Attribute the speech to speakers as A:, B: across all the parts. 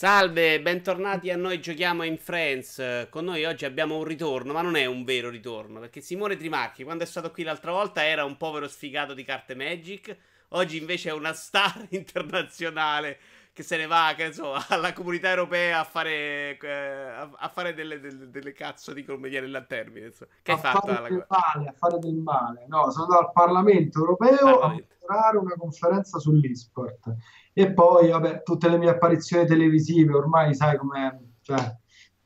A: Salve, bentornati a noi giochiamo in Friends. Con noi oggi abbiamo un ritorno, ma non è un vero ritorno, perché Simone Trimarchi, quando è stato qui l'altra volta, era un povero sfigato di carte Magic. Oggi invece è una star internazionale che se ne va, che so, alla comunità europea a fare, eh, a fare delle, delle, delle, cazzo di come viene termine. Insomma. Che
B: a
A: hai fatto?
B: Fare del male, a fare del male. No, sono andato al Parlamento europeo Parlamento. a mostrare una conferenza sull'esport. E poi, vabbè, tutte le mie apparizioni televisive, ormai sai com'è, cioè,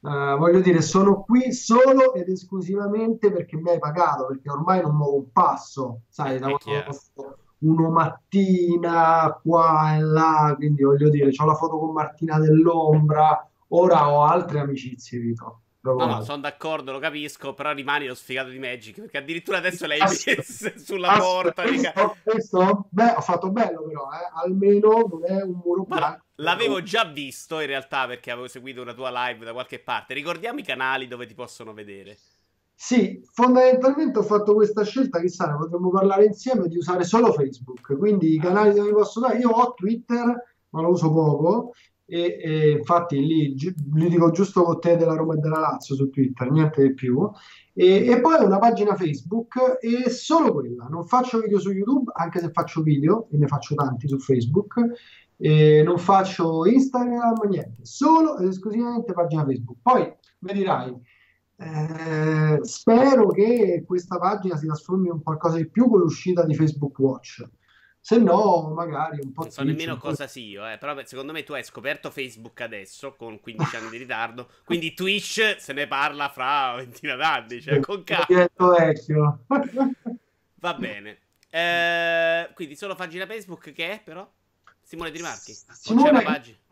B: uh, voglio dire, sono qui solo ed esclusivamente perché mi hai pagato, perché ormai non muovo un passo, sai, da quando uno mattina qua e là, quindi voglio dire, ho la foto con Martina dell'Ombra, ora ho altre amicizie, Vito.
A: No, no, sono d'accordo, lo capisco, però rimani lo sfigato di Magic, perché addirittura adesso l'hai messo sulla porta.
B: Questo, questo? Beh, ho fatto bello però, eh? almeno non è un muro
A: bianco. L'avevo già visto in realtà perché avevo seguito una tua live da qualche parte. Ricordiamo i canali dove ti possono vedere.
B: Sì, fondamentalmente ho fatto questa scelta, chissà, ne potremmo parlare insieme, di usare solo Facebook, quindi i canali dove posso dare, io ho Twitter, ma lo uso poco, e, e infatti lì, gli dico giusto con te della Roma e della Lazio su Twitter, niente di più, e, e, poi una pagina Facebook e solo quella, non faccio video su YouTube, anche se faccio video, e ne faccio tanti su Facebook, e non faccio Instagram, niente, solo ed esclusivamente pagina Facebook. Poi mi dirai, eh, spero che questa pagina si trasformi in qualcosa di più con l'uscita di Facebook Watch. Se no, magari un po'.
A: Non so nemmeno cosa sia io, eh. però secondo me tu hai scoperto Facebook adesso con 15 anni di ritardo. Quindi Twitch se ne parla fra ventina d'anni, cioè con
B: vecchio.
A: Va bene. Eh, quindi solo pagina Facebook che è però? Simone Trimarchi.
B: Simone,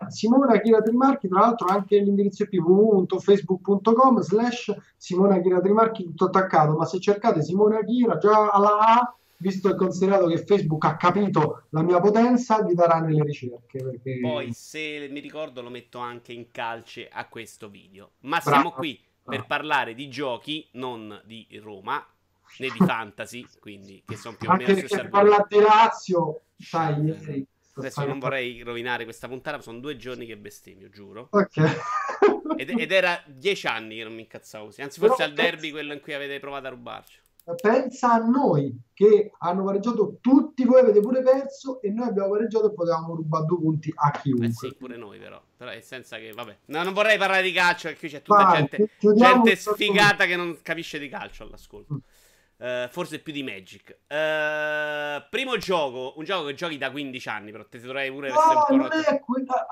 B: Simone Akira Trimarchi, tra l'altro anche l'indirizzo è www.facebook.com slash Simone Akira Trimarchi tutto attaccato, ma se cercate Simone Akira già alla A, visto e considerato che Facebook ha capito la mia potenza, vi darà nelle ricerche. Perché...
A: Poi se mi ricordo lo metto anche in calce a questo video. Ma siamo qui per parlare di giochi, non di Roma, né di fantasy, quindi che sono più o meno...
B: Anche perché parlare di Lazio, sai, ieri
A: Adesso non vorrei rovinare questa puntata, sono due giorni che bestemmio, giuro.
B: Ok.
A: ed, ed, era dieci anni che non mi incazzavo così. Anzi, forse Però al derby quello in cui avete provato a rubarci.
B: Pensa a noi che hanno pareggiato tutti, voi avete pure perso e noi abbiamo pareggiato e potevamo rubare due punti a chiunque.
A: Eh sì, pure noi però. Però è senza che, vabbè. No, non vorrei parlare di calcio perché qui c'è tutta Vai, gente, gente sfigata che non capisce di calcio all'ascolto. Mm. Uh, forse più di Magic. Uh, primo gioco, un gioco che giochi da 15 anni, però te dovrei pure
B: no, po' è, quella...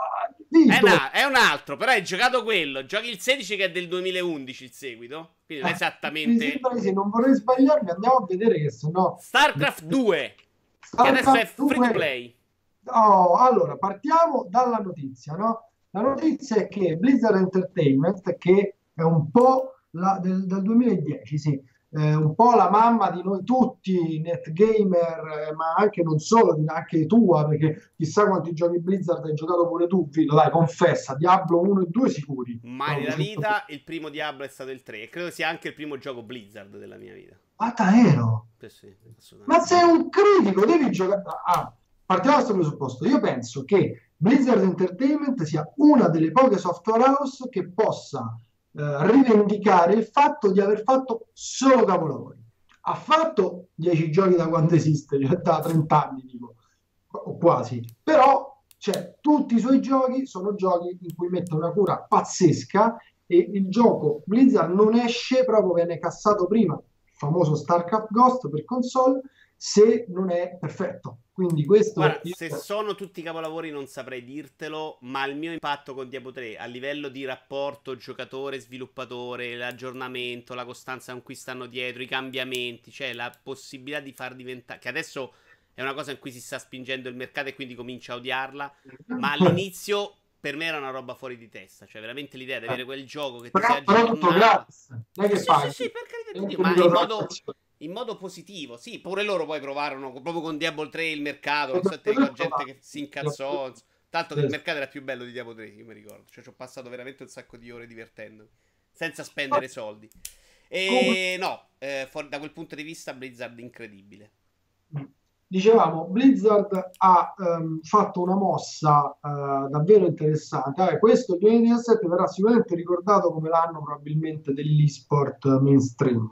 A: è, una, è, un altro, però hai giocato quello. Giochi il 16 che è del 2011 il seguito. Quindi non è eh, esattamente.
B: Sì, non vorrei sbagliarmi, andiamo a vedere che se no.
A: StarCraft 2. Starcraft che adesso è free to play.
B: Oh, allora, partiamo dalla notizia, no? La notizia è che Blizzard Entertainment, che è un po' la, del, del 2010, sì eh, un po' la mamma di noi tutti, netgamer, eh, ma anche non solo, anche tua, perché chissà quanti giochi Blizzard hai giocato pure tu, Vito, dai, confessa, Diablo 1 e 2 sicuri.
A: Mai nella vita il primo Diablo è stato il 3 e credo sia anche il primo gioco Blizzard della mia vita.
B: Ah, davvero?
A: Sì, sì,
B: ma sei un critico, devi giocare... Ah, partiamo da questo presupposto. Io penso che Blizzard Entertainment sia una delle poche software house che possa eh, rivendicare il fatto di aver fatto solo capolavori. Ha fatto 10 giochi da quando esiste, cioè da 30 anni, tipo, o quasi, però cioè, tutti i suoi giochi sono giochi in cui mette una cura pazzesca e il gioco Blizzard non esce proprio, viene cassato prima, il famoso StarCraft Ghost per console, se non è perfetto. Quindi questo
A: Guarda, io... se sono tutti capolavori non saprei dirtelo, ma il mio impatto con Diablo 3 a livello di rapporto giocatore-sviluppatore, l'aggiornamento, la costanza con cui stanno dietro, i cambiamenti, cioè la possibilità di far diventare che adesso è una cosa in cui si sta spingendo il mercato e quindi comincia a odiarla, ma all'inizio per me era una roba fuori di testa, cioè veramente l'idea di avere quel gioco che
B: però,
A: ti si aggiorna.
B: gratis. Non è che
A: sì,
B: fai.
A: Sì, sì, per carità di Dio, ma in modo in modo positivo. Sì, pure loro poi provarono proprio con Diablo 3 il mercato. Non so te la gente che si incazzò. Tanto che il mercato era più bello di Diablo 3, io mi ricordo. Cioè, ci ho passato veramente un sacco di ore divertendomi. Senza spendere soldi. E no, eh, da quel punto di vista Blizzard incredibile.
B: dicevamo, Blizzard ha um, fatto una mossa uh, davvero interessante. Eh, questo 2017 verrà sicuramente ricordato come l'anno probabilmente dell'esport mainstream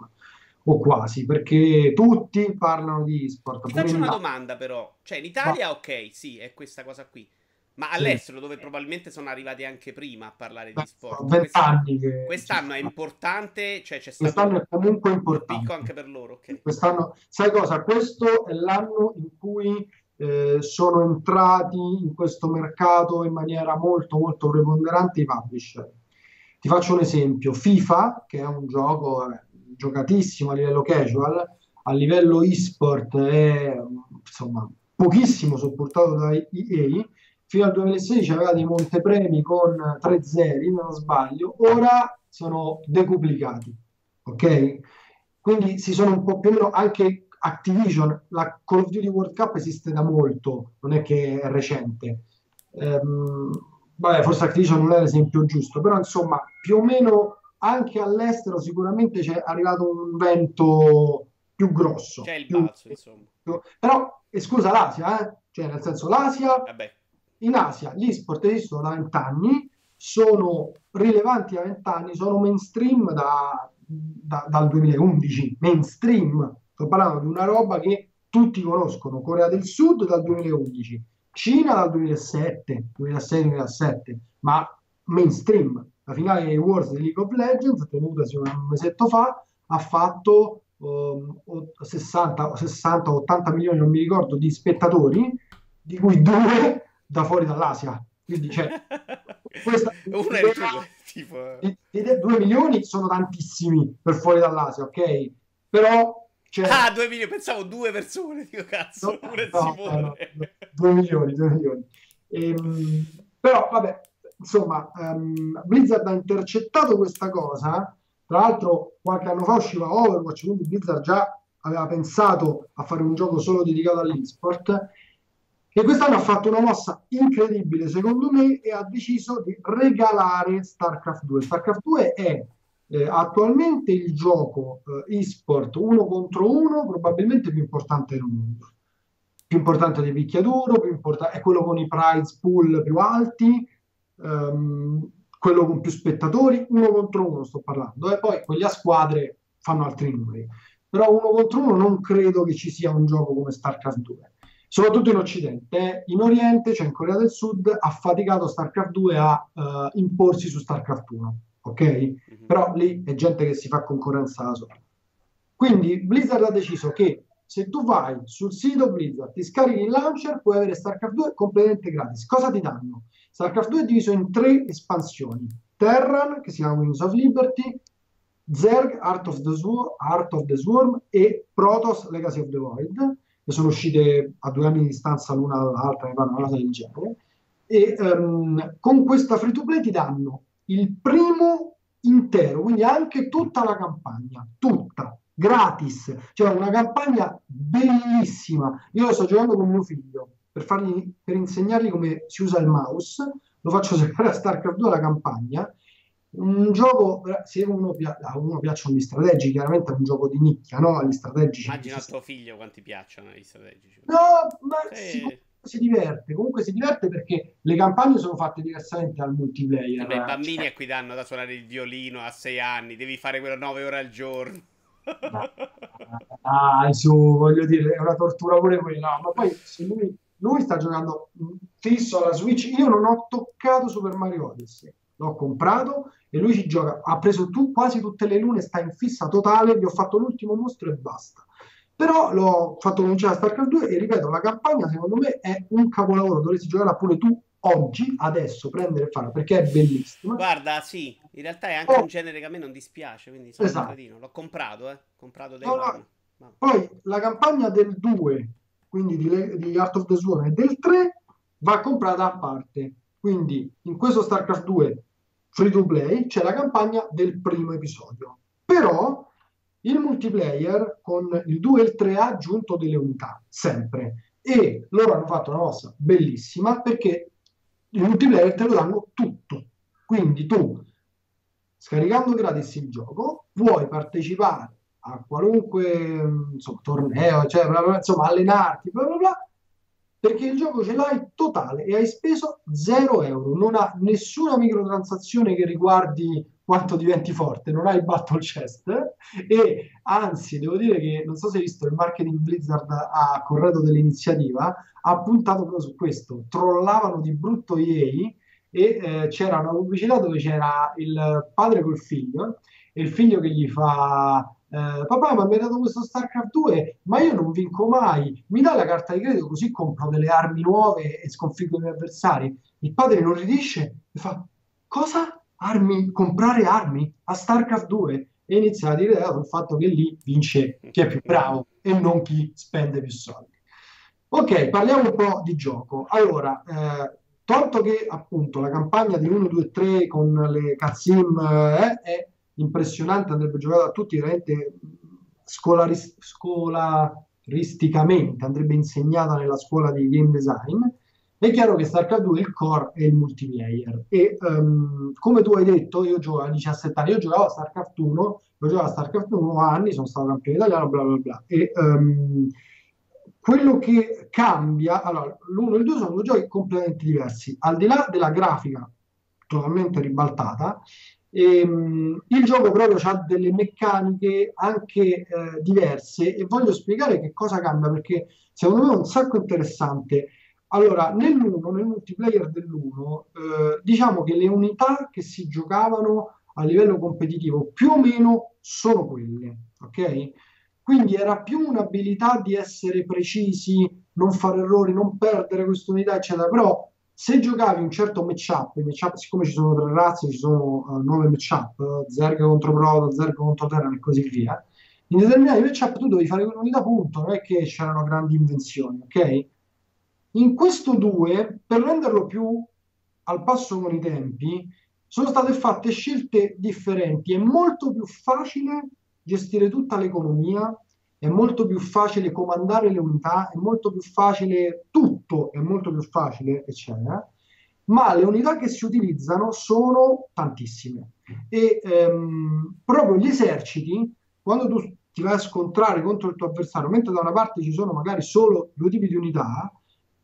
B: o quasi, perché tutti parlano di esport.
A: Ti faccio una domanda però, cioè in Italia Ma... ok, sì, è questa cosa qui. Ma all'estero, dove probabilmente sono arrivati anche prima a parlare di sport,
B: vent'anni che...
A: quest'anno è importante, cioè c'è
B: stato quest'anno è comunque importante.
A: picco anche per loro. Okay.
B: Quest'anno, sai cosa? Questo è l'anno in cui eh, sono entrati in questo mercato in maniera molto molto preponderante i publisher. Ti faccio un esempio: FIFA, che è un gioco vabbè, giocatissimo a livello casual, a livello e-sport è insomma pochissimo supportato da EA fino al 2016 aveva dei montepremi con tre zeri, non sbaglio, ora sono decuplicati, ok? Quindi si sono un po' più o meno anche Activision, la Call of Duty World Cup esiste da molto, non è che è recente. Ehm, vabbè, forse Activision non è l'esempio giusto, però insomma, più o meno anche all'estero sicuramente c'è arrivato un vento più grosso.
A: C'è il
B: più,
A: balzo, insomma.
B: Più, però, esclusa l'Asia, eh? Cioè, nel senso, l'Asia...
A: Vabbè
B: in Asia gli sport esistono da vent'anni, sono rilevanti da vent'anni, sono mainstream da, da, dal 2011, mainstream, sto parlando di una roba che tutti conoscono, Corea del Sud dal 2011, Cina dal 2007, 2006-2007, ma mainstream. La finale dei Wars di League of Legends, tenutasi un mesetto fa, ha fatto um, 60, 60 80 milioni, non mi ricordo, di spettatori, di cui due da fuori dall'Asia. Quindi c'è questa
A: Una tipo...
B: 2 milioni sono tantissimi per fuori dall'Asia, ok? Però
A: c'è... Ah, 2 milioni, pensavo due persone, dico cazzo,
B: no, pure no. No, 2 milioni, 2 milioni. Ehm, però vabbè, insomma, um, Blizzard ha intercettato questa cosa. Tra l'altro, qualche anno fa usciva Overwatch, quindi Blizzard già aveva pensato a fare un gioco solo dedicato all'esport e quest'anno ha fatto una mossa incredibile secondo me e ha deciso di regalare StarCraft 2. StarCraft 2 è eh, attualmente il gioco eh, esport uno contro uno probabilmente più importante del mondo. Più importante di picchiaduro, più importa- è quello con i prize pool più alti, ehm, quello con più spettatori, uno contro uno sto parlando, e poi quelli a squadre fanno altri numeri. Però uno contro uno non credo che ci sia un gioco come StarCraft 2 soprattutto in Occidente. In Oriente, cioè in Corea del Sud, ha faticato StarCraft 2 a uh, imporsi su StarCraft 1, ok? Mm-hmm. Però lì è gente che si fa concorrenza da sola. Quindi Blizzard ha deciso che se tu vai sul sito Blizzard, ti scarichi il launcher, puoi avere StarCraft 2 completamente gratis. Cosa ti danno? StarCraft 2 è diviso in tre espansioni. Terran, che si chiama Wings of Liberty, Zerg, Art of the, Swor- Art of the Swarm e Protoss, Legacy of the Void che sono uscite a due anni di distanza l'una dall'altra, mi pare una cosa del genere, e um, con questa free to play ti danno il primo intero, quindi anche tutta la campagna, tutta, gratis, cioè una campagna bellissima. Io lo sto giocando con mio figlio per, fargli, per insegnargli come si usa il mouse, lo faccio giocare a StarCraft 2 la campagna un gioco, se uno, a uno piacciono gli strategici, chiaramente è un gioco di nicchia, no? Gli strategici.
A: Immagina a tuo figlio quanti piacciono gli strategici.
B: No, ma sì. si, diverte, comunque si diverte perché le campagne sono fatte diversamente dal multiplayer.
A: I bambini cioè... a cui danno da suonare il violino a sei anni, devi fare quello nove ore al giorno.
B: Dai, su, voglio dire, è una tortura pure quella. ma poi se lui, lui sta giocando fisso alla Switch, io non ho toccato Super Mario Odyssey l'ho comprato e lui ci gioca, ha preso tu quasi tutte le lune, sta in fissa totale, gli ho fatto l'ultimo mostro e basta. Però l'ho fatto cominciare a StarCraft 2 e ripeto, la campagna secondo me è un capolavoro, dovresti giocarla pure tu oggi, adesso, prendere e fare, perché è bellissima.
A: Guarda, sì, in realtà è anche oh. un genere che a me non dispiace, quindi sono esatto. l'ho comprato, eh, comprato dei no,
B: no. Poi la campagna del 2, quindi di, di Art of the Swarm e del 3 va comprata a parte. Quindi in questo StarCraft 2 free to play c'è la campagna del primo episodio. Però il multiplayer con il 2 e il 3 ha aggiunto delle unità, sempre. E loro hanno fatto una mossa bellissima perché il multiplayer te lo danno tutto. Quindi tu, scaricando gratis il gioco, puoi partecipare a qualunque insomma, torneo, cioè, bla bla, insomma, allenarti, bla bla bla, perché il gioco ce l'hai totale e hai speso 0 euro, non ha nessuna microtransazione che riguardi quanto diventi forte, non hai battle chest e anzi devo dire che non so se hai visto il marketing Blizzard ha corretto dell'iniziativa, ha puntato proprio su questo, trollavano di brutto EA e eh, c'era una pubblicità dove c'era il padre col figlio e il figlio che gli fa eh, papà mi hai dato questo StarCraft 2 ma io non vinco mai. Mi dai la carta di credito così compro delle armi nuove e sconfiggo i miei avversari? Il padre non ridisce e fa cosa? Armi, comprare armi a StarCraft 2 e inizia a dire sul fatto che lì vince chi è più bravo e non chi spende più soldi. Ok parliamo un po' di gioco. Allora eh, tolto che appunto la campagna di 1, 2, 3 con le cutscene eh, è impressionante, andrebbe giocata a tutti, veramente scolaris- scolaristicamente, andrebbe insegnata nella scuola di game design. È chiaro che StarCraft 2 il core è il multiplayer e um, come tu hai detto, io giocavo a 17 anni, io giocavo a StarCraft 1, io giocavo a StarCraft 1 anni, sono stato campione italiano, bla bla bla. E, um, quello che cambia, allora, l'uno e il due sono due giochi completamente diversi, al di là della grafica totalmente ribaltata, ehm, il gioco proprio ha delle meccaniche anche eh, diverse e voglio spiegare che cosa cambia perché secondo me è un sacco interessante. Allora, nell'1, nel multiplayer dell'1, eh, diciamo che le unità che si giocavano a livello competitivo più o meno sono quelle, ok? Quindi era più un'abilità di essere precisi, non fare errori, non perdere questa unità, eccetera. Però se giocavi un certo matchup, matchup siccome ci sono tre razze, ci sono uh, nove matchup, Zerg contro Proto, Zerg contro Terran e così via, in determinati matchup tu dovevi fare quell'unità punto, non è che c'erano grandi invenzioni, ok? In questo 2, per renderlo più al passo con i tempi, sono state fatte scelte differenti. È molto più facile gestire tutta l'economia, è molto più facile comandare le unità, è molto più facile tutto, è molto più facile, eccetera. Ma le unità che si utilizzano sono tantissime e ehm, proprio gli eserciti, quando tu ti vai a scontrare contro il tuo avversario, mentre da una parte ci sono magari solo due tipi di unità,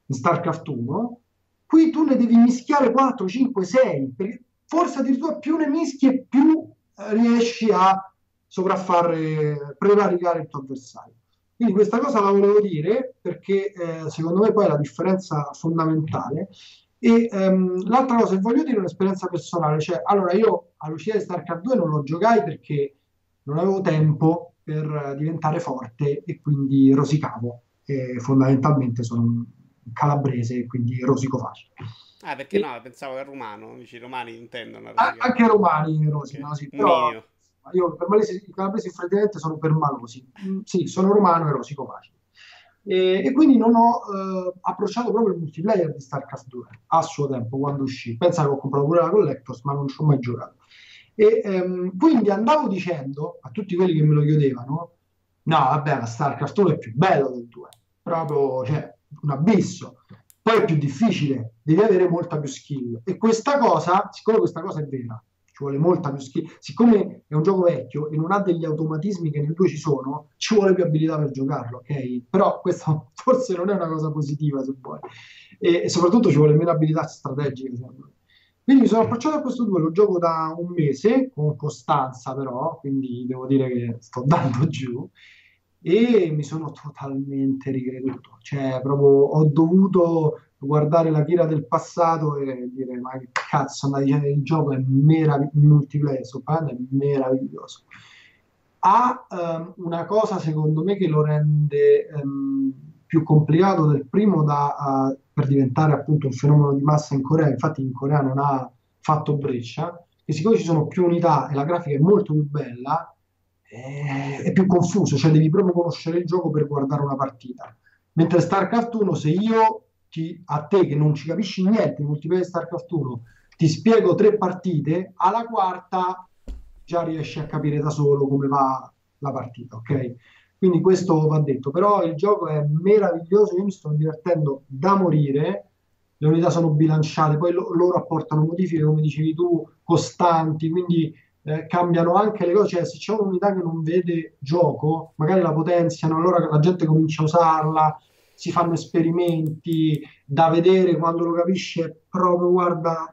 B: in StarCraft 1, qui tu ne devi mischiare 4, 5, 6, perché forse addirittura più ne mischi e più eh, riesci a sopraffare, prevaricare il tuo avversario. Quindi questa cosa la volevo dire perché eh, secondo me poi è la differenza fondamentale. E um, l'altra cosa che voglio dire è un'esperienza personale, cioè allora io all'uscita di StarCraft 2 non lo giocai perché non avevo tempo per diventare forte e quindi rosicavo. E fondamentalmente sono un calabrese e quindi rosico facile.
A: Ah, perché e... no? Pensavo che romano, i romani intendono.
B: Anche romani rosicano, okay. sì, però io per malesi, i calabresi francamente sono permalosi. Mm, sì, sono romano e rosico facile. E, e, quindi non ho eh, approcciato proprio il multiplayer di StarCraft 2 a suo tempo quando uscì. Pensa che ho comprato pure la Collectors, ma non ci ho mai giocato. E ehm, quindi andavo dicendo a tutti quelli che me lo chiedevano: no, vabbè, la StarCraft 1 è più bello del 2, proprio cioè, un abisso. Poi è più difficile, devi avere molta più skill. E questa cosa, siccome questa cosa è vera, vuole molta più skill. Siccome è un gioco vecchio e non ha degli automatismi che nel 2 ci sono, ci vuole più abilità per giocarlo, ok? Però questo forse non è una cosa positiva, se vuoi. E, e soprattutto ci vuole meno abilità strategiche, secondo me. Quindi mi sono approcciato a questo 2, lo gioco da un mese, con costanza però, quindi devo dire che sto dando giù, e mi sono totalmente ricreduto. Cioè, proprio ho dovuto guardare la tira del passato e dire ma che cazzo dicendo il gioco è meraviglioso il multiplayer parlando è meraviglioso ha um, una cosa secondo me che lo rende um, più complicato del primo da, uh, per diventare appunto un fenomeno di massa in Corea infatti in Corea non ha fatto breccia e siccome ci sono più unità e la grafica è molto più bella è, è più confuso cioè devi proprio conoscere il gioco per guardare una partita. Mentre StarCraft 1 se io ti, a te che non ci capisci niente di multiplayer StarCraft 1, ti spiego tre partite, alla quarta già riesci a capire da solo come va la partita, ok? Quindi questo va detto, però il gioco è meraviglioso, io mi sto divertendo da morire, le unità sono bilanciate, poi lo, loro apportano modifiche, come dicevi tu, costanti, quindi eh, cambiano anche le cose, cioè se c'è un'unità che non vede gioco, magari la potenziano, allora la gente comincia a usarla, si fanno esperimenti da vedere quando lo capisce proprio, guarda,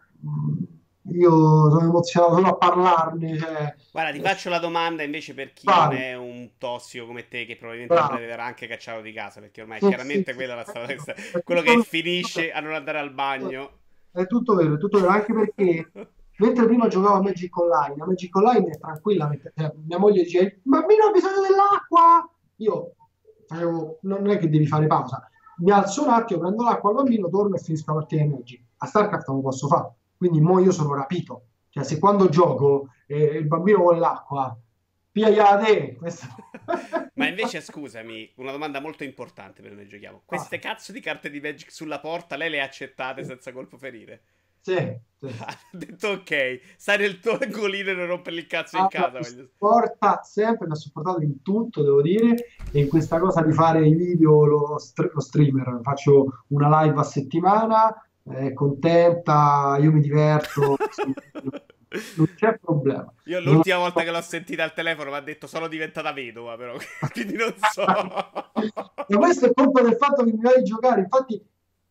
B: io sono emozionato solo a parlarne. Cioè...
A: Guarda, ti faccio la domanda invece per chi Vai. non è un tossico come te, che probabilmente Bravo. aveva anche cacciato di casa, perché ormai sì, chiaramente sì, quella la stata, quello che finisce a non andare al bagno.
B: È tutto vero, è tutto vero, anche perché mentre prima giocavo a Magic Online, la Magic Online è tranquilla, cioè, mia moglie dice, il bambino ha bisogno dell'acqua! Io facevo, non è che devi fare pausa, mi alzo un attimo, prendo l'acqua al bambino, torno e finisco la partita di Magic. A StarCraft non lo posso fare quindi mo io sono rapito. Cioè, se quando gioco eh, il bambino vuole l'acqua, piglia te. Questo...
A: Ma invece, scusami, una domanda molto importante per noi giochiamo. Queste ah. cazzo di carte di Magic sulla porta, lei le ha accettate senza colpo ferire?
B: Sì, sì.
A: ha detto ok, stai nel tuo angolino e non rompere il cazzo in casa.
B: Mi supporta sempre, mi ha supportato in tutto, devo dire, e in questa cosa di fare i video, lo, st- lo streamer, faccio una live a settimana, è contenta, io mi diverto, non c'è problema.
A: Io l'ultima non... volta che l'ho sentita al telefono mi ha detto sono diventata vedova, però quindi non so.
B: Ma questo è colpa del fatto che mi vai a giocare, infatti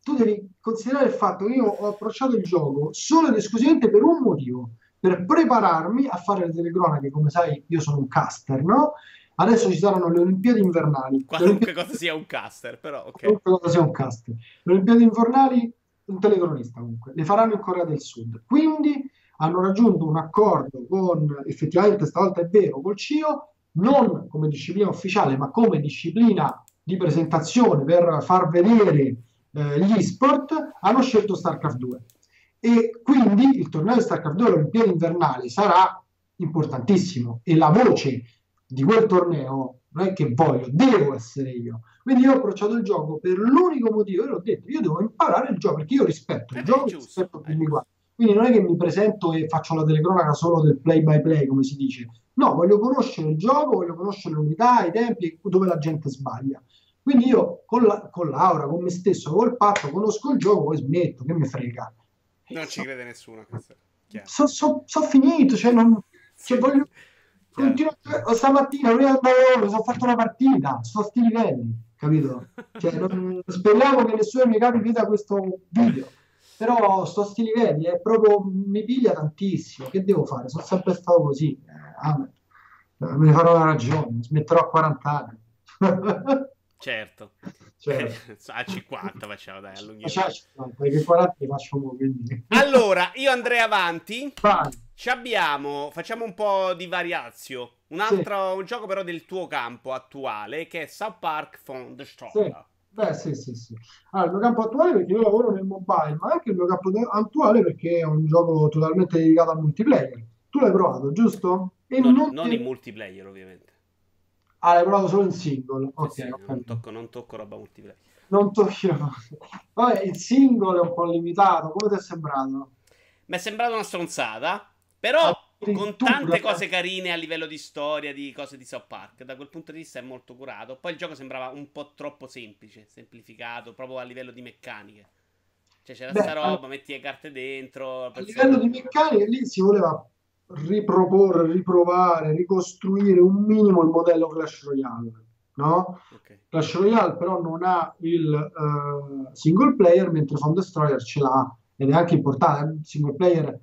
B: tu devi considerare il fatto che io ho approcciato il gioco solo ed esclusivamente per un motivo, per prepararmi a fare le telecronache, come sai io sono un caster, no? Adesso ci saranno le Olimpiadi invernali.
A: Qualunque cosa sia un caster, però ok.
B: Qualunque cosa sia un caster. Le Olimpiadi invernali un telecronista comunque, le faranno in Corea del Sud. Quindi hanno raggiunto un accordo con, effettivamente stavolta è vero, col CIO, non come disciplina ufficiale, ma come disciplina di presentazione per far vedere eh, gli sport, hanno scelto StarCraft 2. E quindi il torneo di StarCraft 2 all'Olimpiade invernale sarà importantissimo e la voce di quel torneo non è che voglio, devo essere io. Quindi io ho approcciato il gioco per l'unico motivo, io l'ho detto, io devo imparare il gioco perché io rispetto il eh, gioco, rispetto chi mi guarda. Quindi non è che mi presento e faccio la telecronaca solo del play by play, come si dice. No, voglio conoscere il gioco, voglio conoscere le unità, i tempi, dove la gente sbaglia. Quindi io con, la, con Laura, con me stesso, col patto, conosco il gioco, poi smetto, che mi frega.
A: Non ci crede nessuno.
B: Sono so, so finito, cioè, non, cioè voglio, Continuo, stamattina prima andavo mi sono fatto una partita, sto a sti livelli, capito? Cioè, non, speriamo che nessuno mi capi veda questo video. Però sto a sti livelli, è proprio, mi piglia tantissimo. Che devo fare? Sono sempre stato così. Eh, ah, me ne farò una ragione, smetterò a 40 anni.
A: certo. certo. a 50 facciamo dai allunghiamo.
B: Facciamo 50, perché 40 li faccio mo, quindi.
A: Allora, io andrei avanti. Vai. Ci abbiamo, facciamo un po' di variazio. Un altro sì. un gioco però del tuo campo attuale che è South Park.
B: Sì. Beh, sì, sì, sì. Allora, il mio campo attuale perché io lavoro nel mobile, ma anche il mio campo attuale perché è un gioco totalmente dedicato al multiplayer. Tu l'hai provato, giusto?
A: E non, non, non in multiplayer, ovviamente.
B: Ah, l'hai provato solo in single? Ok, sì,
A: okay. Non, tocco, non tocco roba multiplayer.
B: Non tocchi Vabbè, il single è un po' limitato. Come ti è sembrato?
A: Mi è sembrato una stronzata però con tante cose carine a livello di storia, di cose di South Park, da quel punto di vista è molto curato. Poi il gioco sembrava un po' troppo semplice, semplificato, proprio a livello di meccaniche. Cioè c'era Beh, sta roba, a... metti le carte dentro.
B: A livello di meccaniche lì si voleva riproporre, riprovare, ricostruire un minimo il modello Clash Royale. No? Okay. Clash Royale però non ha il uh, single player, mentre Found Destroyer ce l'ha ed è anche importante. Il single player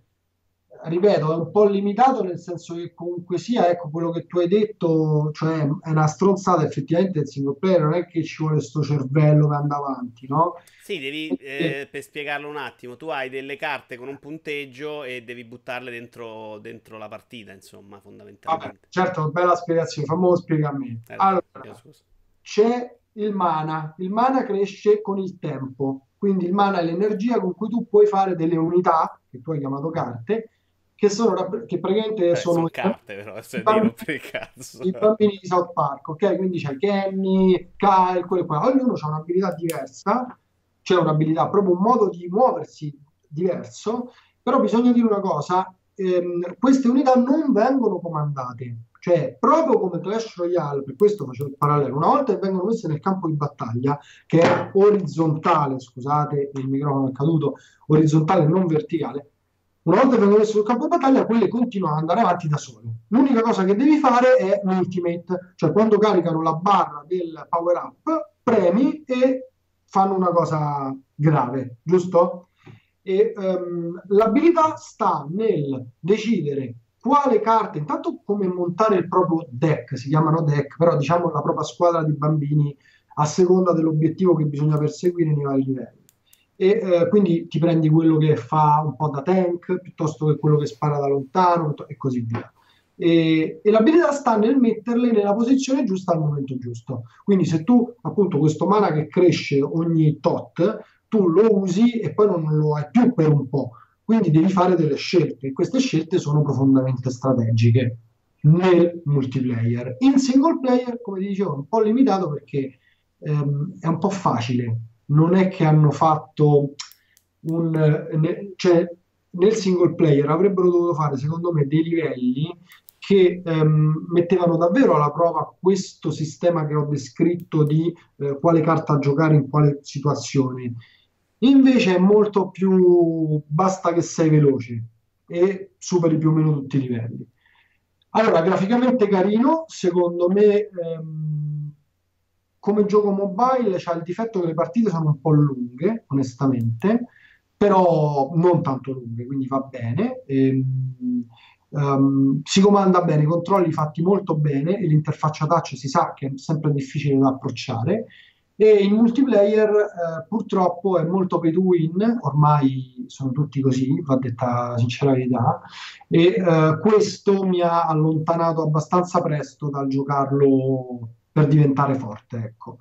B: ripeto, è un po' limitato nel senso che comunque sia, ecco quello che tu hai detto, cioè è una stronzata effettivamente il single player, non è che ci vuole questo cervello che anda avanti, no?
A: Sì, devi, eh, per spiegarlo un attimo, tu hai delle carte con un punteggio e devi buttarle dentro, dentro la partita, insomma, fondamentalmente. Vabbè,
B: certo, bella spiegazione, a me. Eh, allora, c'è il mana, il mana cresce con il tempo, quindi il mana è l'energia con cui tu puoi fare delle unità, che tu hai chiamato carte, che, sono, che praticamente
A: Beh,
B: sono,
A: sono carte, però, i, bambini,
B: i bambini di South Park, ok? Quindi c'è Kenny, Kyle, quello qua. Ognuno ha un'abilità diversa, c'è un'abilità, proprio un modo di muoversi diverso, però bisogna dire una cosa, ehm, queste unità non vengono comandate, cioè proprio come Clash Royale, per questo facevo il parallelo, una volta che vengono messe nel campo di battaglia, che è orizzontale, scusate, il microfono è caduto, orizzontale non verticale, Una volta che sul campo battaglia, quelle continuano ad andare avanti da sole. L'unica cosa che devi fare è l'ultimate, cioè quando caricano la barra del power up, premi e fanno una cosa grave, giusto? E um, l'abilità sta nel decidere quale carte, intanto come montare il proprio deck, si chiamano deck, però diciamo la propria squadra di bambini a seconda dell'obiettivo che bisogna perseguire nei vari livelli e eh, quindi ti prendi quello che fa un po' da tank piuttosto che quello che spara da lontano e così via. E, e, l'abilità sta nel metterle nella posizione giusta al momento giusto. Quindi se tu appunto questo mana che cresce ogni tot, tu lo usi e poi non lo hai più per un po'. Quindi devi fare delle scelte e queste scelte sono profondamente strategiche nel multiplayer. In single player, come ti dicevo, è un po' limitato perché ehm, è un po' facile non è che hanno fatto un... Ne, cioè, nel single player avrebbero dovuto fare, secondo me, dei livelli che ehm, mettevano davvero alla prova questo sistema che ho descritto di eh, quale carta giocare in quale situazione. Invece è molto più basta che sei veloce e superi più o meno tutti i livelli. Allora, graficamente carino, secondo me ehm, come gioco mobile c'ha il difetto che le partite sono un po' lunghe, onestamente, però non tanto lunghe, quindi va bene. E, um, ehm, si comanda bene, i controlli fatti molto bene e l'interfaccia touch si sa che è sempre difficile da approcciare. E il multiplayer eh, purtroppo è molto pay to win, ormai sono tutti così, va detta la sincera verità, e eh, questo mi ha allontanato abbastanza presto dal giocarlo per diventare forte, ecco.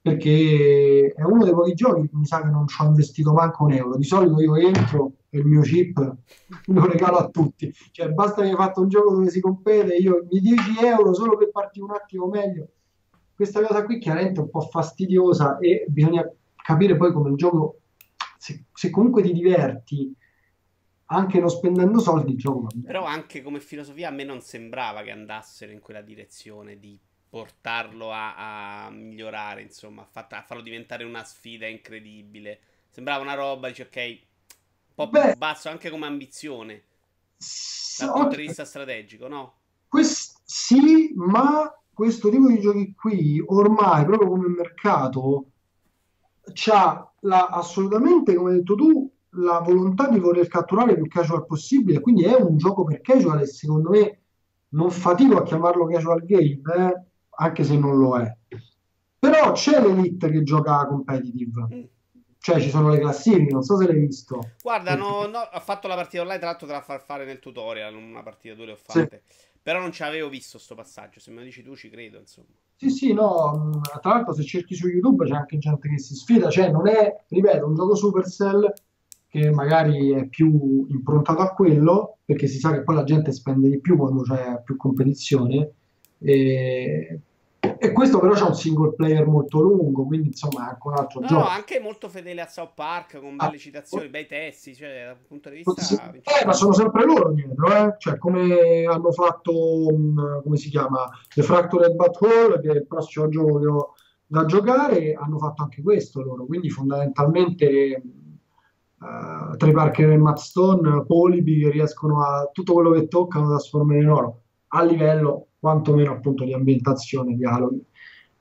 B: Perché è uno dei pochi giochi mi sa che non ci ho investito manco un euro. Di solito io entro e il mio chip lo regalo a tutti. Cioè, basta che hai fatto un gioco dove si compete, io mi 10 euro solo per partire un attimo meglio. Questa cosa qui chiaramente è un po' fastidiosa e bisogna capire poi come il gioco, se, se comunque ti diverti, anche non spendendo soldi, il gioco va bene.
A: Però anche come filosofia a me non sembrava che andassero in quella direzione di portarlo a, a migliorare, insomma, a, fat- a, farlo diventare una sfida incredibile. Sembrava una roba, dice ok, un po' più Beh, basso anche come ambizione dal punto okay. di vista strategico, no?
B: Quest- sì, ma questo tipo di giochi qui ormai proprio come mercato c'ha la, assolutamente, come hai detto tu, la volontà di voler catturare più casual possibile, quindi è un gioco per casual e secondo me non fatico a chiamarlo casual game, eh? Anche se non lo è. Però c'è l'elite che gioca competitive. Mm. Cioè ci sono le classifiche, non so se l'hai visto.
A: Guarda, no, no, ho fatto la partita online, tra l'altro te la far fare nel tutorial, una partita due le ho fatte. Sì. Però non ci avevo visto sto passaggio, se me lo dici tu ci credo, insomma.
B: Sì, sì, no, mm, tra l'altro se cerchi su YouTube c'è anche gente che si sfida, cioè non è, ripeto, un gioco Supercell che magari è più improntato a quello, perché si sa che poi la gente spende di più quando c'è più competizione, e, e questo però c'è un single player molto lungo, quindi insomma è anche un altro
A: no,
B: gioco.
A: No, anche molto fedele a South Park, con belle ah, citazioni, bei testi, cioè dal punto di vista...
B: Sì, eh, ma sono sempre loro dietro, eh? cioè come hanno fatto, um, come si chiama, The Fractured But Whole, che è il prossimo gioco che ho da giocare, hanno fatto anche questo loro, quindi fondamentalmente... Uh, Trey Parker e Matt Stone, polipi che riescono a tutto quello che toccano trasformare in oro a livello quantomeno appunto di ambientazione, dialoghi.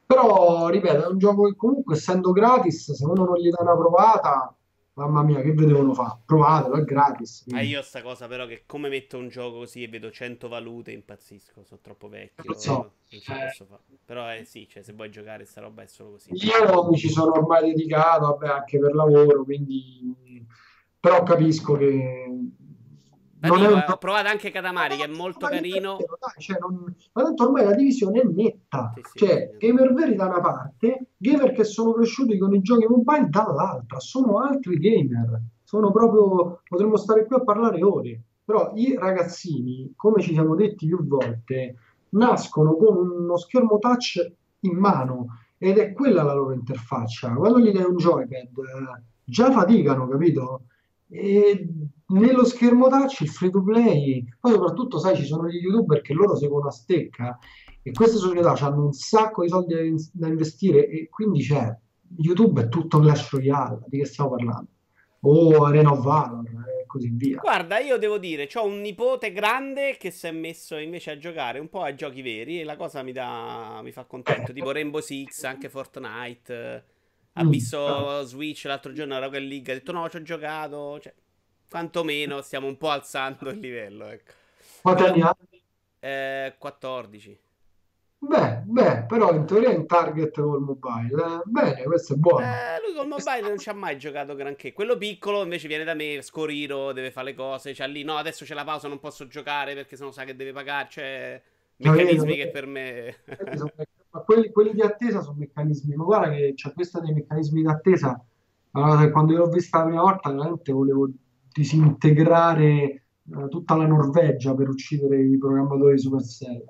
B: Però, ripeto, è un gioco che comunque essendo gratis, se uno non gli dà una provata, mamma mia, che vedevano fare? Provatelo, è gratis.
A: Ma ah, io sta cosa però che come metto un gioco così e vedo 100 valute impazzisco, sono troppo vecchio. Non, so. non ce posso fare. Però eh, sì, cioè, se vuoi giocare sta roba è solo così.
B: Io mi ci sono ormai dedicato, vabbè, anche per lavoro, quindi... Però capisco che
A: non dico, è... Ho provato anche Katamari, che è molto carino.
B: Dai, cioè, non... Ma tanto ormai la divisione è netta. Sì, sì, cioè, sì. gamer veri da una parte, gamer che sono cresciuti con i giochi mobile dall'altra. Sono altri gamer. Sono proprio... Potremmo stare qui a parlare ore. Però i ragazzini, come ci siamo detti più volte, nascono con uno schermo touch in mano ed è quella la loro interfaccia. Quando gli dai un joypad, già faticano, capito? E nello schermo touch il free to play, poi soprattutto sai ci sono gli youtuber che loro seguono a stecca e queste società hanno un sacco di soldi da, investire e quindi c'è YouTube è tutto Clash Royale, di che stiamo parlando? O Arena of Valor, così via.
A: Guarda, io devo dire, ho un nipote grande che si è messo invece a giocare un po' ai giochi veri e la cosa mi, dà, mi fa contento, tipo Rainbow Six, anche Fortnite. Ha mm. visto Switch l'altro giorno, Rocket League, ha detto no, ci ho giocato, cioè, quantomeno stiamo un po' alzando il livello, ecco.
B: Quanti anni ha?
A: Eh, 14.
B: Beh, beh, però in teoria è in target col mobile. Eh, bene, questo è buono.
A: Eh, lui col mobile non ci ha mai giocato granché. Quello piccolo invece viene da me, scoriro, deve fare le cose. C'ha lì, no, adesso c'è la pausa, non posso giocare perché sennò sa che deve pagare. Cioè, meccanismi che per me...
B: ma quelli, quelli, di attesa sono meccanismi. Ma guarda che c'è questa dei meccanismi di attesa. Allora, quando io l'ho vista la prima volta, veramente volevo disintegrare eh, tutta la Norvegia per uccidere i programmatori di Supercell